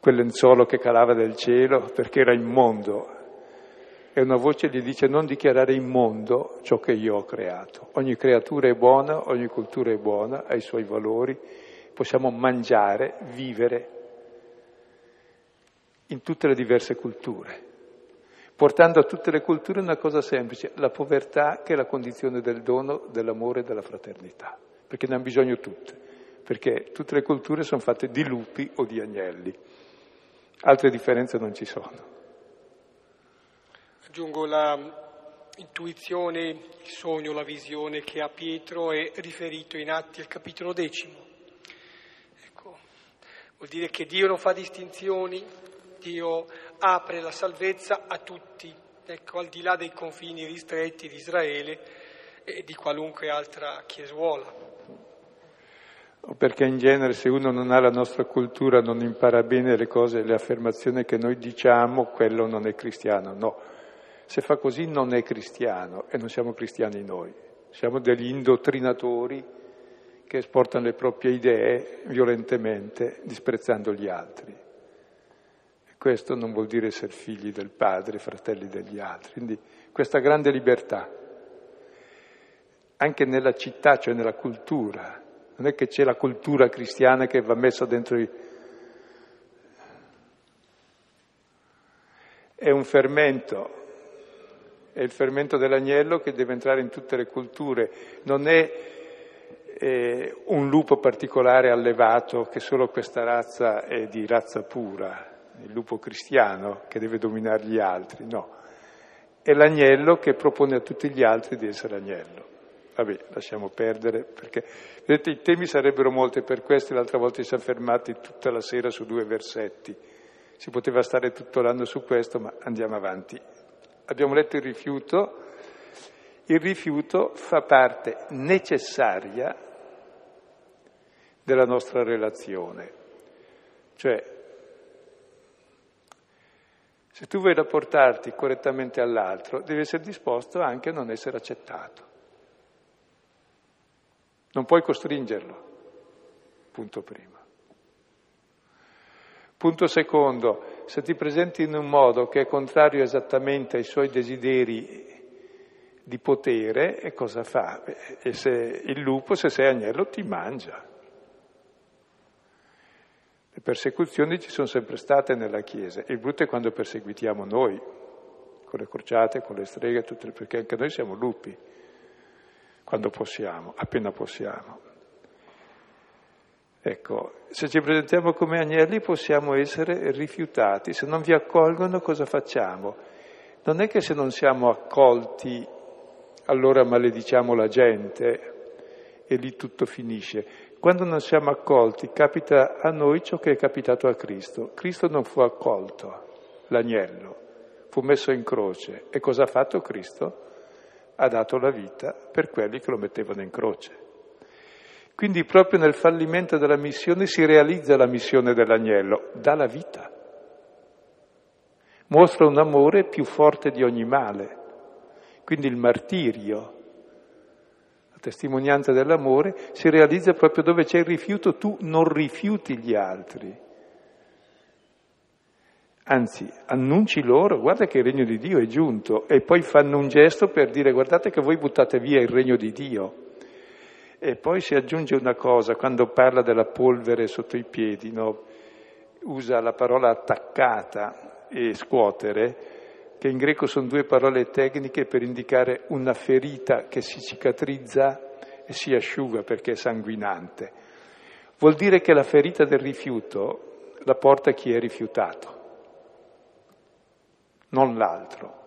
quel lenzuolo che calava dal cielo perché era immondo. E una voce gli dice non dichiarare immondo ciò che io ho creato. Ogni creatura è buona, ogni cultura è buona, ha i suoi valori, possiamo mangiare, vivere in tutte le diverse culture, portando a tutte le culture una cosa semplice, la povertà che è la condizione del dono, dell'amore e della fraternità, perché ne hanno bisogno tutte, perché tutte le culture sono fatte di lupi o di agnelli, altre differenze non ci sono. Aggiungo la intuizione, il sogno, la visione che ha Pietro è riferito in Atti al capitolo decimo Vuol dire che Dio non fa distinzioni, Dio apre la salvezza a tutti, ecco, al di là dei confini ristretti di Israele e di qualunque altra chiesuola. Perché in genere se uno non ha la nostra cultura, non impara bene le cose, le affermazioni che noi diciamo, quello non è cristiano. No, se fa così non è cristiano e non siamo cristiani noi, siamo degli indottrinatori che esportano le proprie idee violentemente, disprezzando gli altri. E questo non vuol dire essere figli del padre, fratelli degli altri. Quindi questa grande libertà. anche nella città, cioè nella cultura. Non è che c'è la cultura cristiana che va messa dentro i... È un fermento, è il fermento dell'agnello che deve entrare in tutte le culture, non è eh, un lupo particolare allevato che solo questa razza è di razza pura, il lupo cristiano che deve dominare gli altri, no, è l'agnello che propone a tutti gli altri di essere agnello. Vabbè, lasciamo perdere, perché vedete i temi sarebbero molti, per questo l'altra volta ci siamo fermati tutta la sera su due versetti. Si poteva stare tutto l'anno su questo, ma andiamo avanti. Abbiamo letto il rifiuto. Il rifiuto fa parte necessaria della nostra relazione. Cioè, se tu vuoi rapportarti correttamente all'altro, devi essere disposto anche a non essere accettato. Non puoi costringerlo, punto primo. Punto secondo, se ti presenti in un modo che è contrario esattamente ai suoi desideri di potere, e cosa fa? E se il lupo, se sei agnello, ti mangia. Le persecuzioni ci sono sempre state nella Chiesa. Il brutto è quando perseguitiamo noi, con le crociate, con le streghe, tutte, perché anche noi siamo lupi quando possiamo, appena possiamo. Ecco, se ci presentiamo come agnelli possiamo essere rifiutati, se non vi accolgono cosa facciamo? Non è che se non siamo accolti allora malediciamo la gente e lì tutto finisce. Quando non siamo accolti capita a noi ciò che è capitato a Cristo. Cristo non fu accolto, l'agnello, fu messo in croce. E cosa ha fatto Cristo? ha dato la vita per quelli che lo mettevano in croce. Quindi proprio nel fallimento della missione si realizza la missione dell'agnello, dà la vita. Mostra un amore più forte di ogni male. Quindi il martirio, la testimonianza dell'amore, si realizza proprio dove c'è il rifiuto, tu non rifiuti gli altri, Anzi, annunci loro, guarda che il regno di Dio è giunto e poi fanno un gesto per dire guardate che voi buttate via il regno di Dio. E poi si aggiunge una cosa, quando parla della polvere sotto i piedi, no? usa la parola attaccata e scuotere, che in greco sono due parole tecniche per indicare una ferita che si cicatrizza e si asciuga perché è sanguinante. Vuol dire che la ferita del rifiuto la porta chi è rifiutato non l'altro.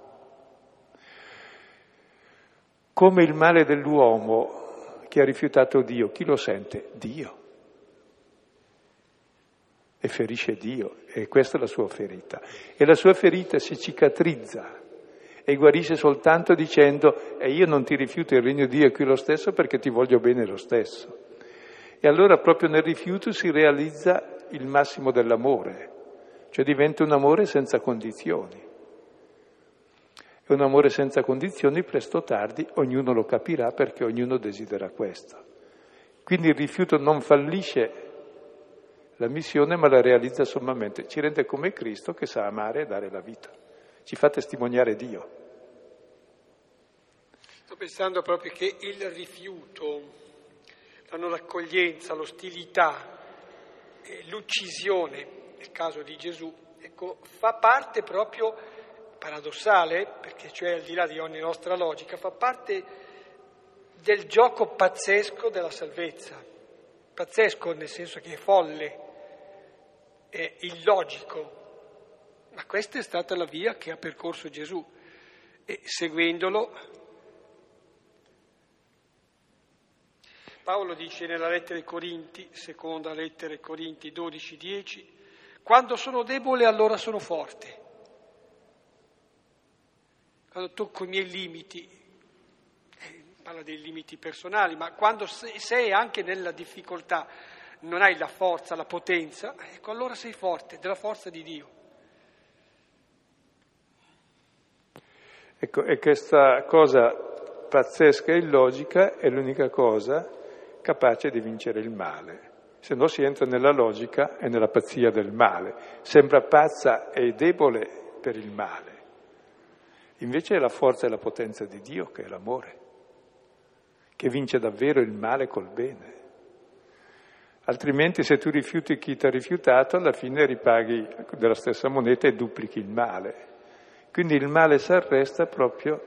Come il male dell'uomo che ha rifiutato Dio, chi lo sente? Dio. E ferisce Dio, e questa è la sua ferita. E la sua ferita si cicatrizza e guarisce soltanto dicendo e io non ti rifiuto il regno di Dio qui lo stesso perché ti voglio bene lo stesso. E allora proprio nel rifiuto si realizza il massimo dell'amore, cioè diventa un amore senza condizioni. È un amore senza condizioni, presto o tardi ognuno lo capirà perché ognuno desidera questo. Quindi il rifiuto non fallisce la missione ma la realizza sommamente, ci rende come Cristo che sa amare e dare la vita, ci fa testimoniare Dio. Sto pensando proprio che il rifiuto, la non accoglienza, l'ostilità, l'uccisione, nel caso di Gesù, ecco, fa parte proprio paradossale, perché cioè al di là di ogni nostra logica, fa parte del gioco pazzesco della salvezza. Pazzesco nel senso che è folle, è illogico, ma questa è stata la via che ha percorso Gesù. E seguendolo Paolo dice nella lettera ai Corinti, seconda lettera ai Corinti 12, 10, quando sono debole allora sono forte. Quando tocco i miei limiti, eh, parla dei limiti personali, ma quando sei anche nella difficoltà, non hai la forza, la potenza, ecco allora sei forte, della forza di Dio. Ecco, e questa cosa pazzesca e illogica è l'unica cosa capace di vincere il male. Se no si entra nella logica e nella pazzia del male. Sembra pazza e debole per il male Invece è la forza e la potenza di Dio che è l'amore, che vince davvero il male col bene. Altrimenti se tu rifiuti chi ti ha rifiutato, alla fine ripaghi della stessa moneta e duplichi il male. Quindi il male si arresta proprio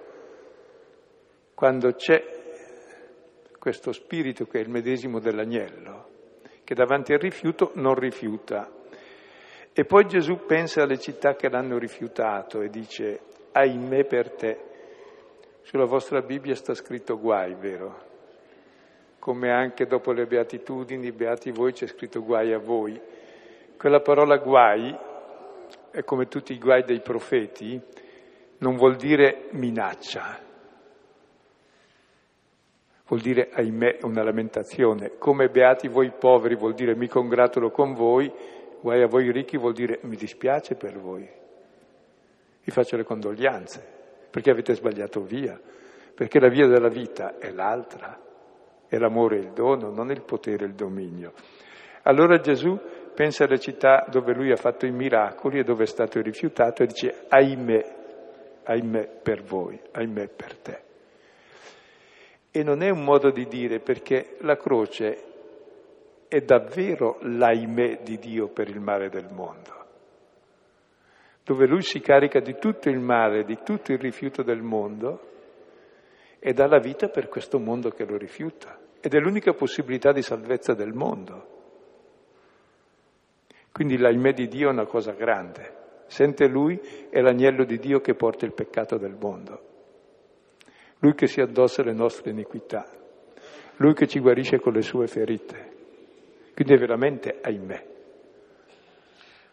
quando c'è questo spirito che è il medesimo dell'agnello, che davanti al rifiuto non rifiuta. E poi Gesù pensa alle città che l'hanno rifiutato e dice, ahimè per te. Sulla vostra Bibbia sta scritto guai, vero? Come anche dopo le beatitudini, beati voi, c'è scritto guai a voi. Quella parola guai, è come tutti i guai dei profeti, non vuol dire minaccia, vuol dire ahimè una lamentazione. Come beati voi poveri vuol dire mi congratulo con voi, guai a voi ricchi vuol dire mi dispiace per voi. Vi faccio le condoglianze, perché avete sbagliato via, perché la via della vita è l'altra, è l'amore il dono, non il potere il dominio. Allora Gesù pensa alle città dove lui ha fatto i miracoli e dove è stato rifiutato e dice ahimè, ahimè per voi, ahimè per te. E non è un modo di dire perché la croce è davvero l'ahimè di Dio per il male del mondo, dove lui si carica di tutto il male, di tutto il rifiuto del mondo e dà la vita per questo mondo che lo rifiuta. Ed è l'unica possibilità di salvezza del mondo. Quindi l'ahimè di Dio è una cosa grande. Sente lui è l'agnello di Dio che porta il peccato del mondo. Lui che si addossa le nostre iniquità, Lui che ci guarisce con le sue ferite. Quindi è veramente ahimè.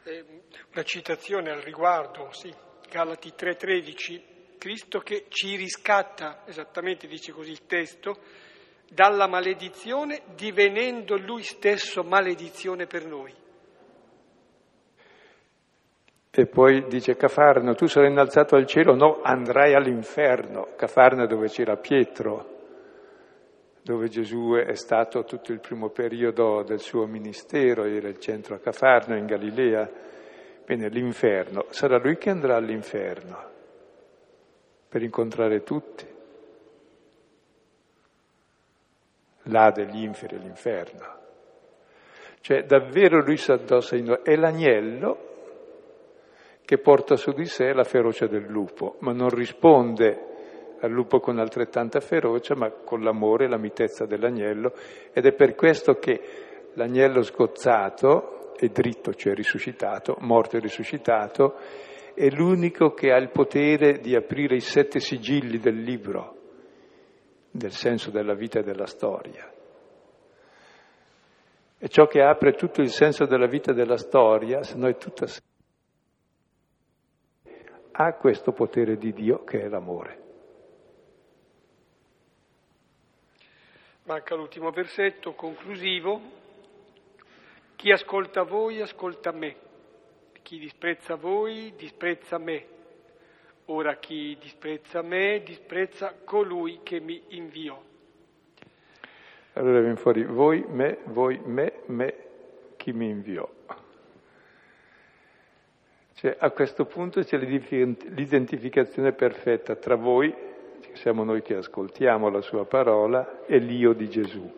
Eh, una citazione al riguardo, sì, Galati 3:13, Cristo che ci riscatta, esattamente dice così il testo, dalla maledizione divenendo Lui stesso maledizione per noi. E poi dice Cafarno, tu sarai innalzato al cielo, no, andrai all'inferno. Cafarno dove c'era Pietro, dove Gesù è stato tutto il primo periodo del suo ministero, era il centro a Cafarno in Galilea. Bene, l'inferno, sarà lui che andrà all'inferno per incontrare tutti. Là degli inferi l'inferno. Cioè davvero lui si addossa in noi. È l'agnello che porta su di sé la ferocia del lupo, ma non risponde al lupo con altrettanta ferocia, ma con l'amore e la mitezza dell'agnello, ed è per questo che l'agnello scozzato è dritto, cioè risuscitato, morto e risuscitato, è l'unico che ha il potere di aprire i sette sigilli del libro, del senso della vita e della storia. E ciò che apre tutto il senso della vita e della storia, se no è tutta ha questo potere di Dio che è l'amore. Manca l'ultimo versetto conclusivo. Chi ascolta voi ascolta me, chi disprezza voi disprezza me. Ora chi disprezza me disprezza colui che mi inviò. Allora viene fuori voi, me, voi, me, me, chi mi inviò. Cioè, a questo punto c'è l'identificazione perfetta tra voi, che siamo noi che ascoltiamo la sua parola, e l'io di Gesù.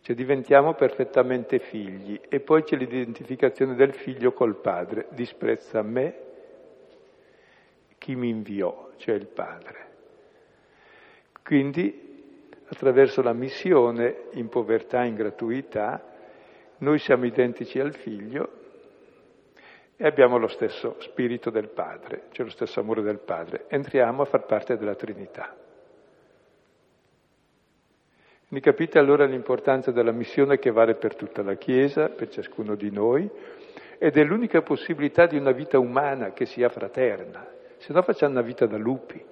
Cioè diventiamo perfettamente figli e poi c'è l'identificazione del figlio col padre, disprezza me chi mi inviò, cioè il padre. Quindi attraverso la missione in povertà, in gratuità, noi siamo identici al figlio e abbiamo lo stesso spirito del Padre, cioè lo stesso amore del Padre. Entriamo a far parte della Trinità. Quindi capite allora l'importanza della missione che vale per tutta la Chiesa, per ciascuno di noi, ed è l'unica possibilità di una vita umana che sia fraterna, se no facciamo una vita da lupi.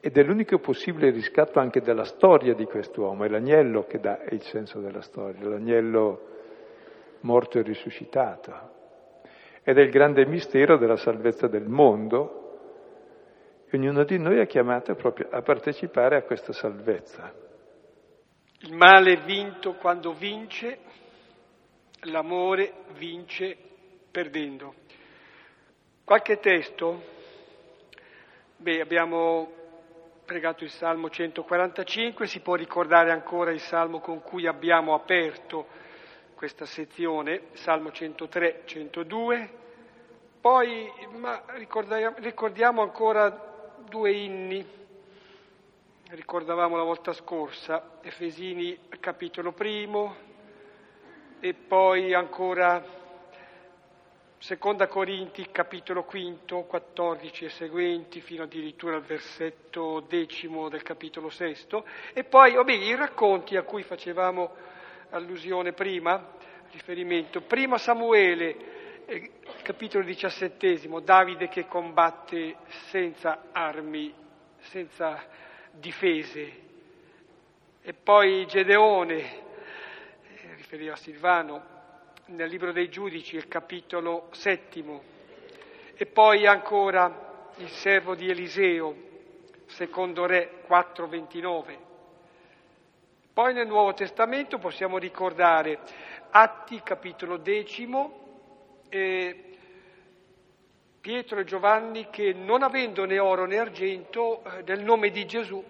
Ed è l'unico possibile riscatto anche della storia di quest'uomo, è l'agnello che dà il senso della storia, l'agnello morto e risuscitato. Ed è il grande mistero della salvezza del mondo. Ognuno di noi è chiamato proprio a partecipare a questa salvezza. Il male è vinto quando vince, l'amore vince perdendo. Qualche testo? Beh, abbiamo pregato il Salmo 145, si può ricordare ancora il Salmo con cui abbiamo aperto questa sezione, Salmo 103, 102. Poi ricordiamo, ancora due inni, ricordavamo la volta scorsa, Efesini capitolo primo e poi ancora Seconda Corinti, capitolo quinto, 14 e seguenti, fino addirittura al versetto decimo del capitolo sesto, e poi vabbè, i racconti a cui facevamo allusione prima, riferimento, prima Samuele, eh, capitolo diciassettesimo, Davide che combatte senza armi, senza difese, e poi Gedeone, eh, riferiva a Silvano, nel libro dei giudici, il capitolo settimo, e poi ancora il servo di Eliseo, secondo Re 4:29. Poi nel Nuovo Testamento possiamo ricordare Atti, capitolo decimo, e Pietro e Giovanni che non avendo né oro né argento, eh, nel nome di Gesù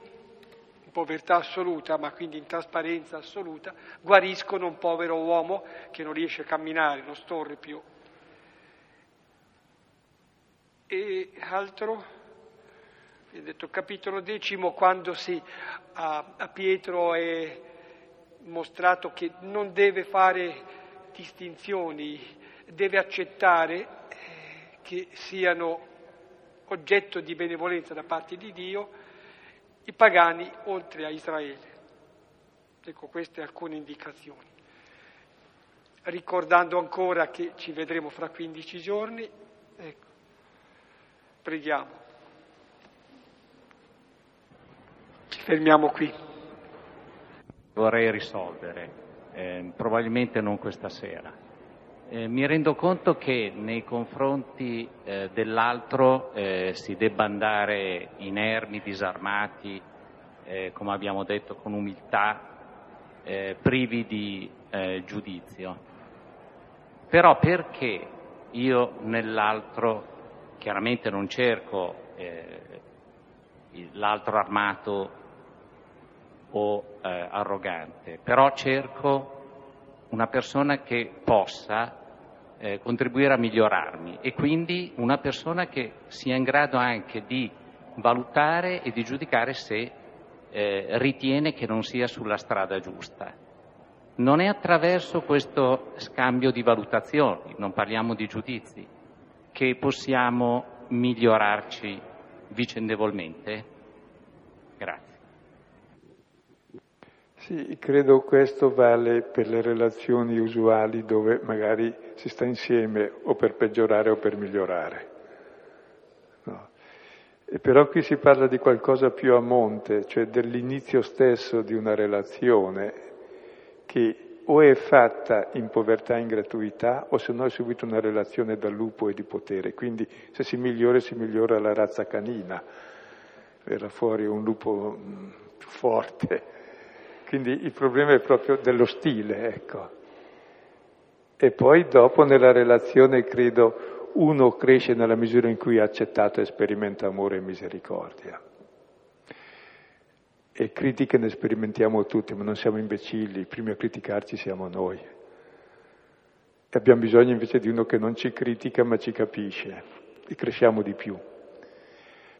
povertà assoluta, ma quindi in trasparenza assoluta, guariscono un povero uomo che non riesce a camminare, non storre più. E altro? Ho detto capitolo decimo, quando si, a, a Pietro è mostrato che non deve fare distinzioni, deve accettare eh, che siano oggetto di benevolenza da parte di Dio i pagani oltre a Israele. Ecco queste alcune indicazioni. Ricordando ancora che ci vedremo fra 15 giorni, ecco, preghiamo. Ci fermiamo qui. Vorrei risolvere, eh, probabilmente non questa sera. Eh, mi rendo conto che nei confronti eh, dell'altro eh, si debba andare inermi, disarmati, eh, come abbiamo detto, con umiltà, eh, privi di eh, giudizio. Però perché io nell'altro, chiaramente non cerco l'altro armato o arrogante, però cerco una persona che possa eh, contribuire a migliorarmi e quindi una persona che sia in grado anche di valutare e di giudicare se eh, ritiene che non sia sulla strada giusta. Non è attraverso questo scambio di valutazioni, non parliamo di giudizi, che possiamo migliorarci vicendevolmente? Grazie. Sì, credo questo vale per le relazioni usuali dove magari si sta insieme o per peggiorare o per migliorare. No. E però qui si parla di qualcosa più a monte, cioè dell'inizio stesso di una relazione che o è fatta in povertà e in gratuità o se no è subito una relazione da lupo e di potere. Quindi se si migliora si migliora la razza canina, verrà fuori un lupo mm, più forte quindi il problema è proprio dello stile, ecco. E poi dopo nella relazione credo uno cresce nella misura in cui ha accettato e sperimenta amore e misericordia. E critiche ne sperimentiamo tutte, ma non siamo imbecilli, i primi a criticarci siamo noi. E abbiamo bisogno invece di uno che non ci critica ma ci capisce e cresciamo di più.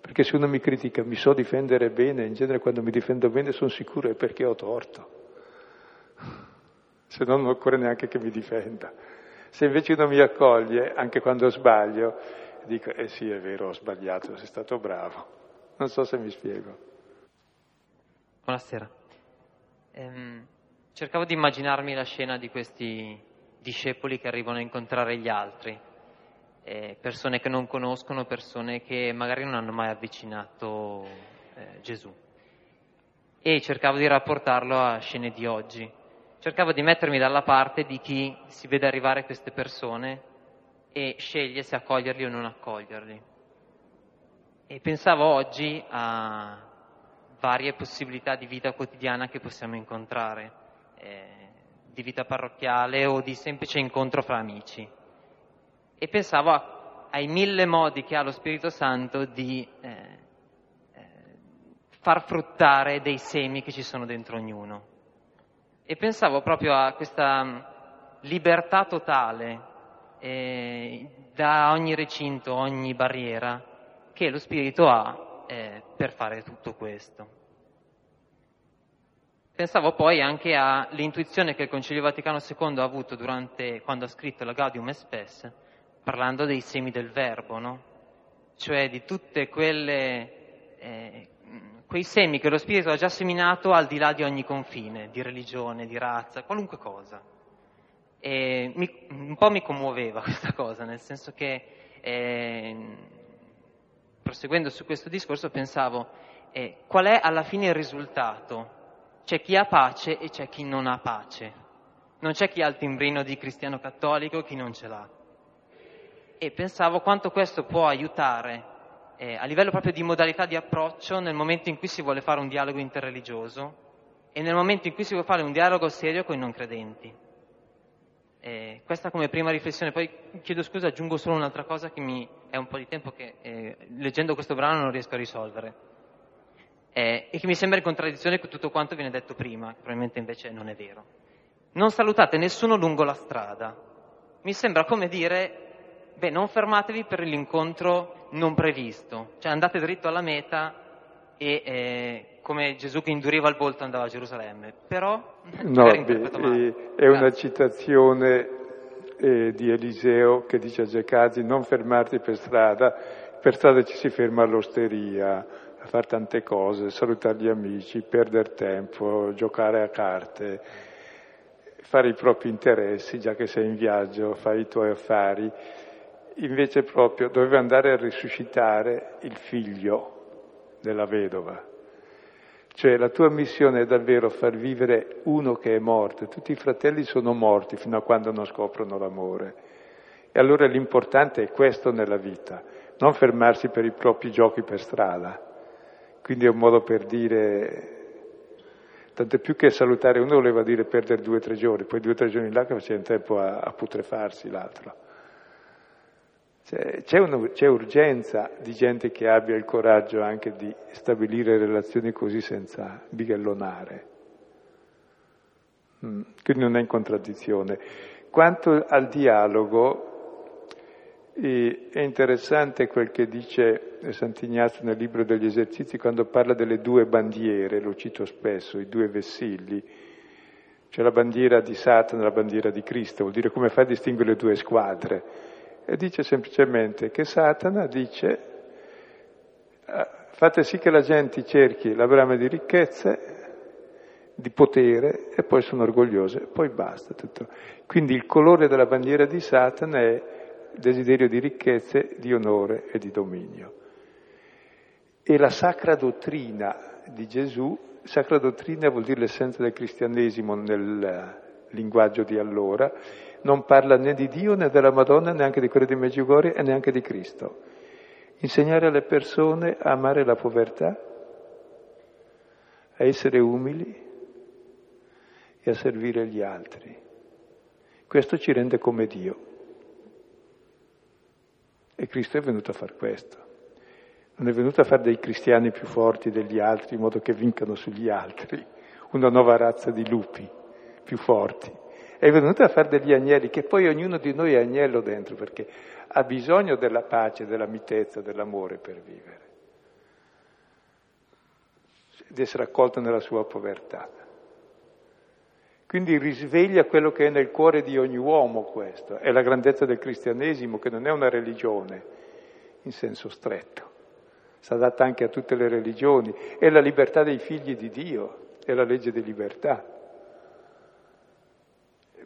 Perché se uno mi critica, mi so difendere bene, in genere quando mi difendo bene sono sicuro è perché ho torto. Se no non occorre neanche che mi difenda. Se invece uno mi accoglie, anche quando sbaglio, dico, eh sì, è vero, ho sbagliato, sei stato bravo. Non so se mi spiego. Buonasera. Ehm, cercavo di immaginarmi la scena di questi discepoli che arrivano a incontrare gli altri eh, persone che non conoscono, persone che magari non hanno mai avvicinato eh, Gesù. E cercavo di rapportarlo a scene di oggi. Cercavo di mettermi dalla parte di chi si vede arrivare queste persone e sceglie se accoglierli o non accoglierli. E pensavo oggi a varie possibilità di vita quotidiana che possiamo incontrare, eh, di vita parrocchiale o di semplice incontro fra amici e pensavo a, ai mille modi che ha lo Spirito Santo di eh, eh, far fruttare dei semi che ci sono dentro ognuno. E pensavo proprio a questa mm, libertà totale eh, da ogni recinto, ogni barriera che lo Spirito ha eh, per fare tutto questo. Pensavo poi anche all'intuizione che il Concilio Vaticano II ha avuto durante, quando ha scritto la Gaudium Spes, parlando dei semi del verbo, no? Cioè di quelle eh, quei semi che lo Spirito ha già seminato al di là di ogni confine, di religione, di razza, qualunque cosa. E mi, un po' mi commuoveva questa cosa, nel senso che, eh, proseguendo su questo discorso, pensavo, eh, qual è alla fine il risultato? C'è chi ha pace e c'è chi non ha pace. Non c'è chi ha il timbrino di cristiano cattolico e chi non ce l'ha. E pensavo quanto questo può aiutare eh, a livello proprio di modalità di approccio nel momento in cui si vuole fare un dialogo interreligioso e nel momento in cui si vuole fare un dialogo serio con i non credenti. Eh, questa come prima riflessione, poi chiedo scusa, aggiungo solo un'altra cosa che mi è un po' di tempo che eh, leggendo questo brano non riesco a risolvere eh, e che mi sembra in contraddizione con tutto quanto viene detto prima, che probabilmente invece non è vero. Non salutate nessuno lungo la strada. Mi sembra come dire beh, non fermatevi per l'incontro non previsto, cioè andate dritto alla meta e eh, come Gesù che induriva il volto andava a Gerusalemme, però no, beh, è una citazione eh, di Eliseo che dice a Gecasi non fermarti per strada, per strada ci si ferma all'osteria, a fare tante cose, salutare gli amici, perdere tempo, giocare a carte, fare i propri interessi, già che sei in viaggio, fai i tuoi affari invece proprio doveva andare a risuscitare il figlio della vedova. Cioè la tua missione è davvero far vivere uno che è morto, tutti i fratelli sono morti fino a quando non scoprono l'amore. E allora l'importante è questo nella vita, non fermarsi per i propri giochi per strada. Quindi è un modo per dire, tanto più che salutare uno voleva dire perdere due o tre giorni, poi due o tre giorni là che faceva in tempo a, a putrefarsi l'altro. C'è, un, c'è, urgenza di gente che abbia il coraggio anche di stabilire relazioni così senza bighellonare. Mm, quindi non è in contraddizione. Quanto al dialogo, è interessante quel che dice Sant'Ignazio nel libro degli esercizi quando parla delle due bandiere, lo cito spesso, i due vessilli. C'è la bandiera di Satana e la bandiera di Cristo, vuol dire come fa a distinguere le due squadre e dice semplicemente che Satana dice ah, fate sì che la gente cerchi la brama di ricchezze, di potere e poi sono orgogliose, poi basta. Tutto. Quindi il colore della bandiera di Satana è desiderio di ricchezze, di onore e di dominio. E la sacra dottrina di Gesù, sacra dottrina vuol dire l'essenza del cristianesimo nel linguaggio di allora, non parla né di Dio né della Madonna, neanche di quello di Meggiugorie e neanche di Cristo. Insegnare alle persone a amare la povertà, a essere umili e a servire gli altri. Questo ci rende come Dio. E Cristo è venuto a fare questo. Non è venuto a fare dei cristiani più forti degli altri in modo che vincano sugli altri, una nuova razza di lupi più forti. È venuto a fare degli agnelli, che poi ognuno di noi è agnello dentro, perché ha bisogno della pace, della mitezza, dell'amore per vivere, di essere accolto nella sua povertà. Quindi risveglia quello che è nel cuore di ogni uomo questo, è la grandezza del cristianesimo, che non è una religione in senso stretto, si adatta anche a tutte le religioni, è la libertà dei figli di Dio, è la legge di libertà.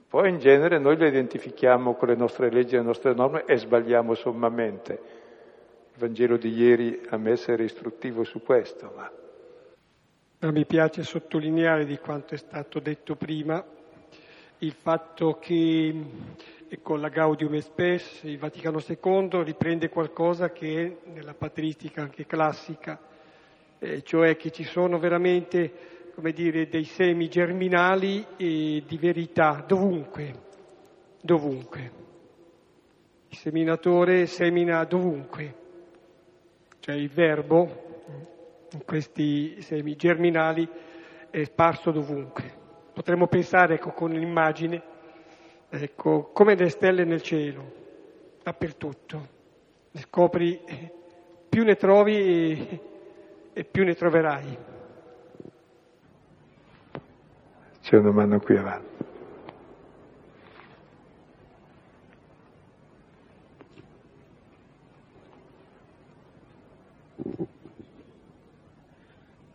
Poi in genere noi le identifichiamo con le nostre leggi e le nostre norme e sbagliamo sommamente. Il Vangelo di ieri a me essere istruttivo su questo, ma... ma mi piace sottolineare di quanto è stato detto prima il fatto che con la Gaudium et Spes il Vaticano II riprende qualcosa che è nella patristica anche classica, eh, cioè che ci sono veramente come dire, dei semi germinali e di verità dovunque, dovunque. Il seminatore semina dovunque, cioè il verbo in questi semi germinali è sparso dovunque. Potremmo pensare ecco, con l'immagine ecco, come le stelle nel cielo, dappertutto. Le scopri, più ne trovi e, e più ne troverai. C'è una mano qui avanti.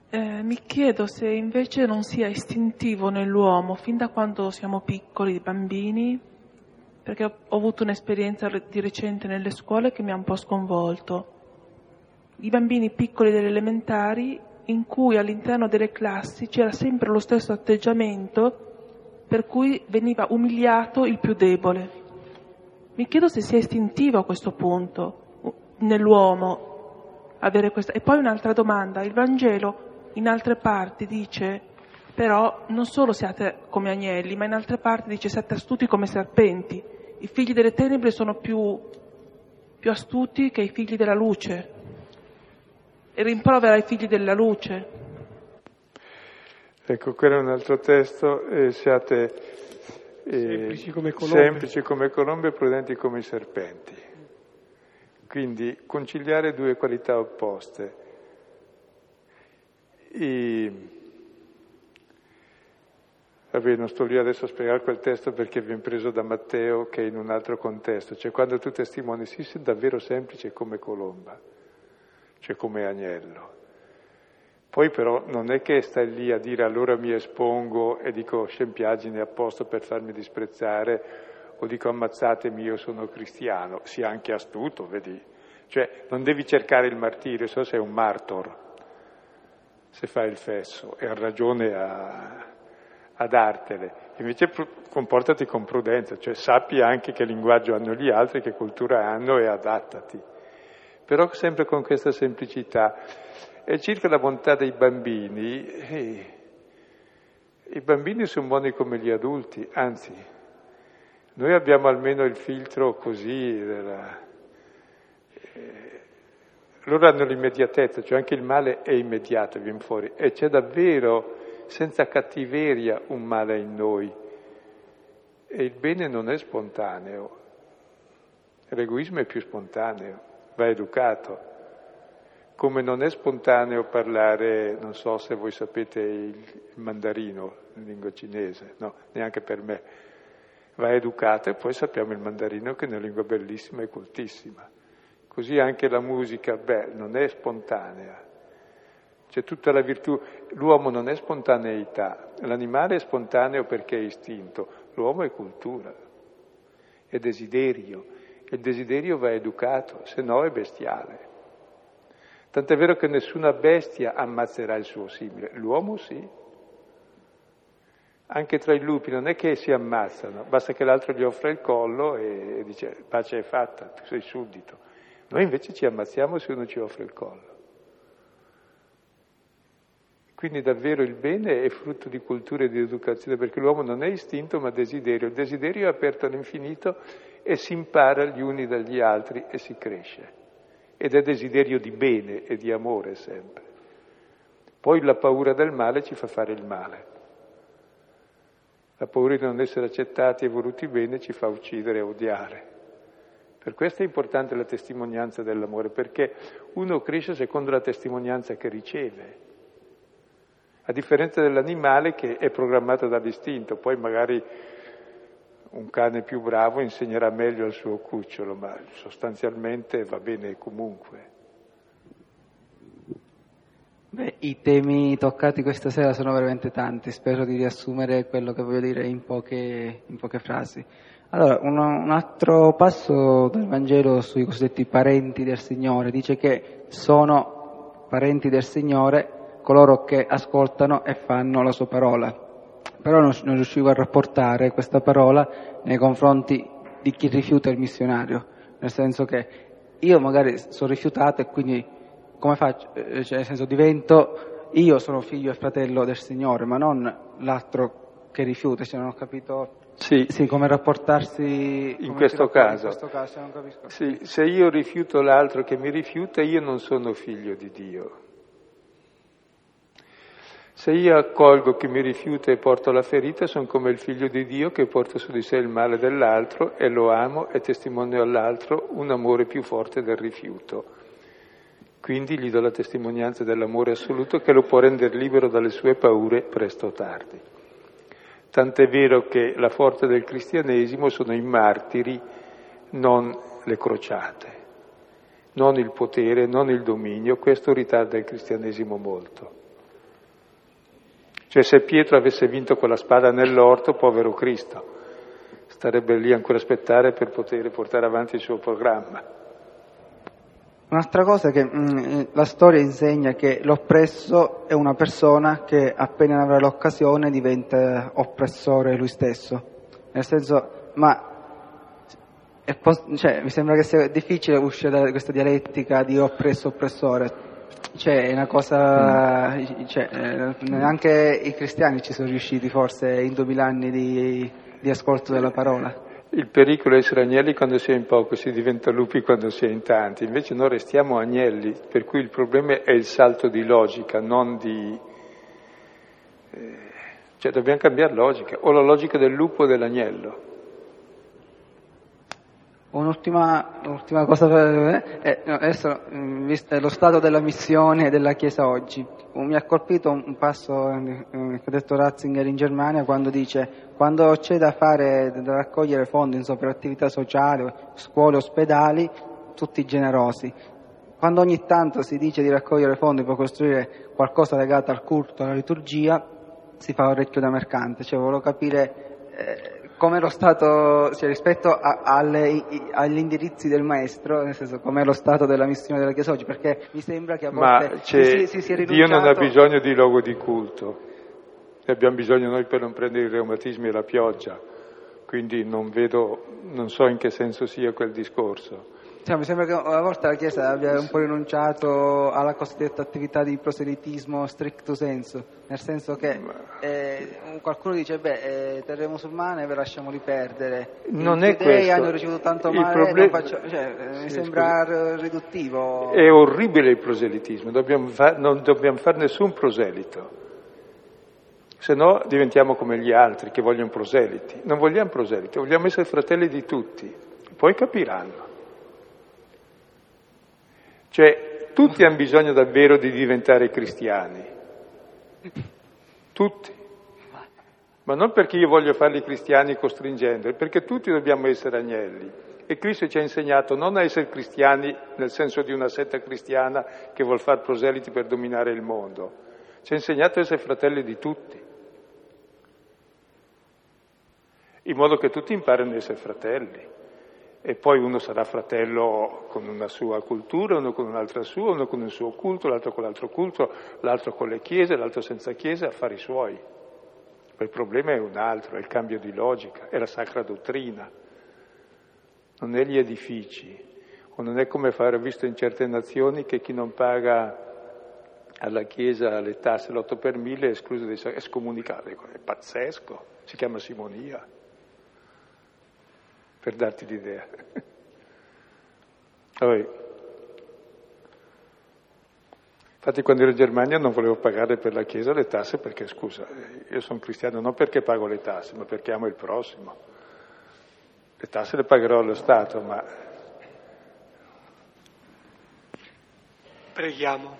Eh, mi chiedo se invece non sia istintivo nell'uomo fin da quando siamo piccoli, bambini, perché ho, avuto un'esperienza di recente nelle scuole che mi ha un po' sconvolto. I bambini piccoli delle elementari in cui all'interno delle classi c'era sempre lo stesso atteggiamento per cui veniva umiliato il più debole. Mi chiedo se sia istintivo a questo punto nell'uomo avere questa. E poi un'altra domanda, il Vangelo in altre parti dice però non solo siate come agnelli, ma in altre parti dice siate astuti come serpenti. I figli delle tenebre sono più, più astuti che i figli della luce. E rimprovera i figli della luce. Ecco, quello è un altro testo, eh, siate eh, semplici, come semplici come colombe e prudenti come i serpenti. Quindi conciliare due qualità opposte. E... Vabbè, non sto lì adesso a spiegare quel testo perché viene preso da Matteo che è in un altro contesto, cioè quando tu testimoni sì, sei davvero semplice come colomba, cioè come agnello. Poi però non è che stai lì a dire allora mi espongo e dico scempiagine apposta per farmi disprezzare o dico ammazzatemi io sono cristiano, sia anche astuto, vedi? Cioè non devi cercare il martirio, so sei un martor, se fai il fesso e ha ragione a, a dartele. Invece comportati con prudenza, cioè sappi anche che linguaggio hanno gli altri, che cultura hanno e adattati. Però sempre con questa semplicità. E circa la bontà dei bambini, eh, i bambini sono buoni come gli adulti, anzi, noi abbiamo almeno il filtro così della, eh, loro hanno l'immediatezza, cioè anche il male è immediato, viene fuori, e c'è davvero, senza cattiveria, un male in noi. E il bene non è spontaneo, l'egoismo è più spontaneo, va educato. Come non è spontaneo parlare, non so se voi sapete il mandarino in lingua cinese, no, neanche per me. Va educato e poi sappiamo il mandarino che è una lingua bellissima e cultissima. Così anche la musica, beh, non è spontanea. C'è tutta la virtù. L'uomo non è spontaneità, l'animale è spontaneo perché è istinto, l'uomo è cultura, è desiderio. Il desiderio va educato, se no è bestiale. Tant'è vero che nessuna bestia ammazzerà il suo simile, l'uomo sì. Anche tra i lupi non è che si ammazzano, basta che l'altro gli offra il collo e dice pace è fatta, tu sei suddito. Noi invece ci ammazziamo se uno ci offre il collo. Quindi davvero il bene è frutto di cultura e di educazione, perché l'uomo non è istinto ma desiderio. Il desiderio è aperto all'infinito e si impara gli uni dagli altri e si cresce. Ed è desiderio di bene e di amore sempre. Poi la paura del male ci fa fare il male. La paura di non essere accettati e voluti bene ci fa uccidere e odiare. Per questo è importante la testimonianza dell'amore, perché uno cresce secondo la testimonianza che riceve, a differenza dell'animale che è programmato dall'istinto, poi magari un cane più bravo insegnerà meglio al suo cucciolo, ma sostanzialmente va bene comunque. Beh, i temi toccati questa sera sono veramente tanti, spero di riassumere quello che voglio dire in poche, in poche frasi. Allora, un, un, altro passo del Vangelo sui cosiddetti parenti del Signore dice che sono parenti del Signore coloro che ascoltano e fanno la sua parola. Però non, non riuscivo a rapportare questa parola nei confronti di chi rifiuta il missionario, nel senso che io magari sono rifiutato e quindi come faccio? Eh, cioè, nel senso divento, io sono figlio e fratello del Signore, ma non l'altro che rifiuta, cioè non ho capito sì. sì, come rapportarsi in, come questo, caso. in questo caso. Sì, se io rifiuto l'altro che mi rifiuta, io non sono figlio di Dio. Se io accolgo chi mi rifiuta e porto la ferita, sono come il figlio di Dio che porta su di sé il male dell'altro e lo amo e testimonio all'altro un amore più forte del rifiuto. Quindi gli do la testimonianza dell'amore assoluto che lo può rendere libero dalle sue paure presto o tardi. Tant'è vero che la forza del cristianesimo sono i martiri, non le crociate, non il potere, non il dominio, questo ritarda il cristianesimo molto. Cioè se Pietro avesse vinto con la spada nell'orto, povero Cristo, starebbe lì ancora a aspettare per poter portare avanti il suo programma. Un'altra cosa è che mh, mm, la storia insegna che l'oppresso è una persona che appena avrà l'occasione diventa oppressore lui stesso. Nel senso, ma cioè, mi sembra che sia difficile uscire da questa dialettica di oppresso-oppressore. Cioè, è una cosa. Mm. Cioè, eh, anche i cristiani ci sono riusciti forse in duemila anni di, di ascolto della parola. Il pericolo è essere agnelli quando si è in poco, si diventa lupi quando si è in tanti. Invece noi restiamo agnelli, per cui il problema è il salto di logica, non di... Eh, cioè dobbiamo cambiare logica, o la logica del lupo o dell'agnello. Un'ultima, un'ultima cosa, per, eh, adesso, mm, visto lo stato della missione della Chiesa oggi, mi ha colpito un passo eh, che ha detto Ratzinger in Germania quando dice quando c'è da fare, da raccogliere fondi insomma, per attività sociali, scuole, ospedali, tutti generosi. Quando ogni tanto si dice di raccogliere fondi per costruire qualcosa legato al culto, alla liturgia, si fa orecchio da mercante, cioè volevo capire eh, come lo Stato, cioè rispetto a, alle, agli indirizzi del maestro, nel senso com'è lo stato della missione della Chiesa oggi, perché mi sembra che a volte si, si, si è Dio non ha bisogno di luogo di culto, ne abbiamo bisogno noi per non prendere i reumatismi e la pioggia, quindi non vedo, non so in che senso sia quel discorso. Cioè, mi sembra che una volta la Chiesa abbia un po' rinunciato alla cosiddetta attività di proselitismo stricto senso, nel senso che eh, qualcuno dice, beh, eh, terre musulmane ve lasciamoli perdere, non I è questo. hanno ricevuto tanto male, problem... faccio... cioè, sì, mi sembra scusi. riduttivo. È orribile il proselitismo, dobbiamo far... non dobbiamo fare nessun proselito, se no diventiamo come gli altri che vogliono proseliti. Non vogliamo proseliti, vogliamo essere fratelli di tutti, poi capiranno. Cioè, tutti hanno bisogno davvero di diventare cristiani. Tutti. Ma non perché io voglio farli cristiani costringendo, perché tutti dobbiamo essere agnelli. E Cristo ci ha insegnato non a essere cristiani nel senso di una setta cristiana che vuol fare proseliti per dominare il mondo. Ci ha insegnato a essere fratelli di tutti. In modo che tutti imparino ad essere fratelli e poi uno sarà fratello con una sua cultura, uno con un'altra sua, uno con un suo culto, l'altro con l'altro culto, l'altro con le chiese, l'altro senza chiese, affari suoi. Ma il problema è un altro, è il cambio di logica, è la sacra dottrina, non è gli edifici, o non è come fare, visto in certe nazioni che chi non paga alla Chiesa le tasse l'8 per mille è escluso dai è scomunicato, è pazzesco, si chiama simonia per darti l'idea. Allora, Infatti quando ero in Germania non volevo pagare per la Chiesa le tasse perché, scusa, io sono cristiano non perché pago le tasse, ma perché amo il prossimo. Le tasse le pagherò allo Stato, ma... Preghiamo.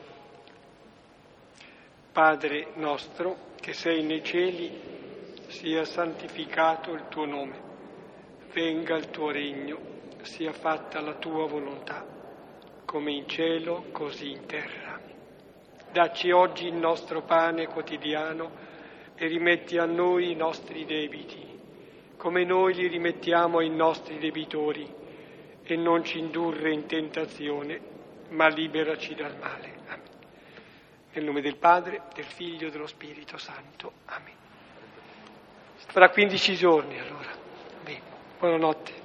Padre nostro che sei nei cieli, sia santificato il tuo nome venga il tuo regno, sia fatta la tua volontà, come in cielo, così in terra. Dacci oggi il nostro pane quotidiano e rimetti a noi i nostri debiti, come noi li rimettiamo ai nostri debitori, e non ci indurre in tentazione, ma liberaci dal male. Amen. Nel nome del Padre, del Figlio e dello Spirito Santo. Amen. Fra 15 giorni allora. Buonanotte.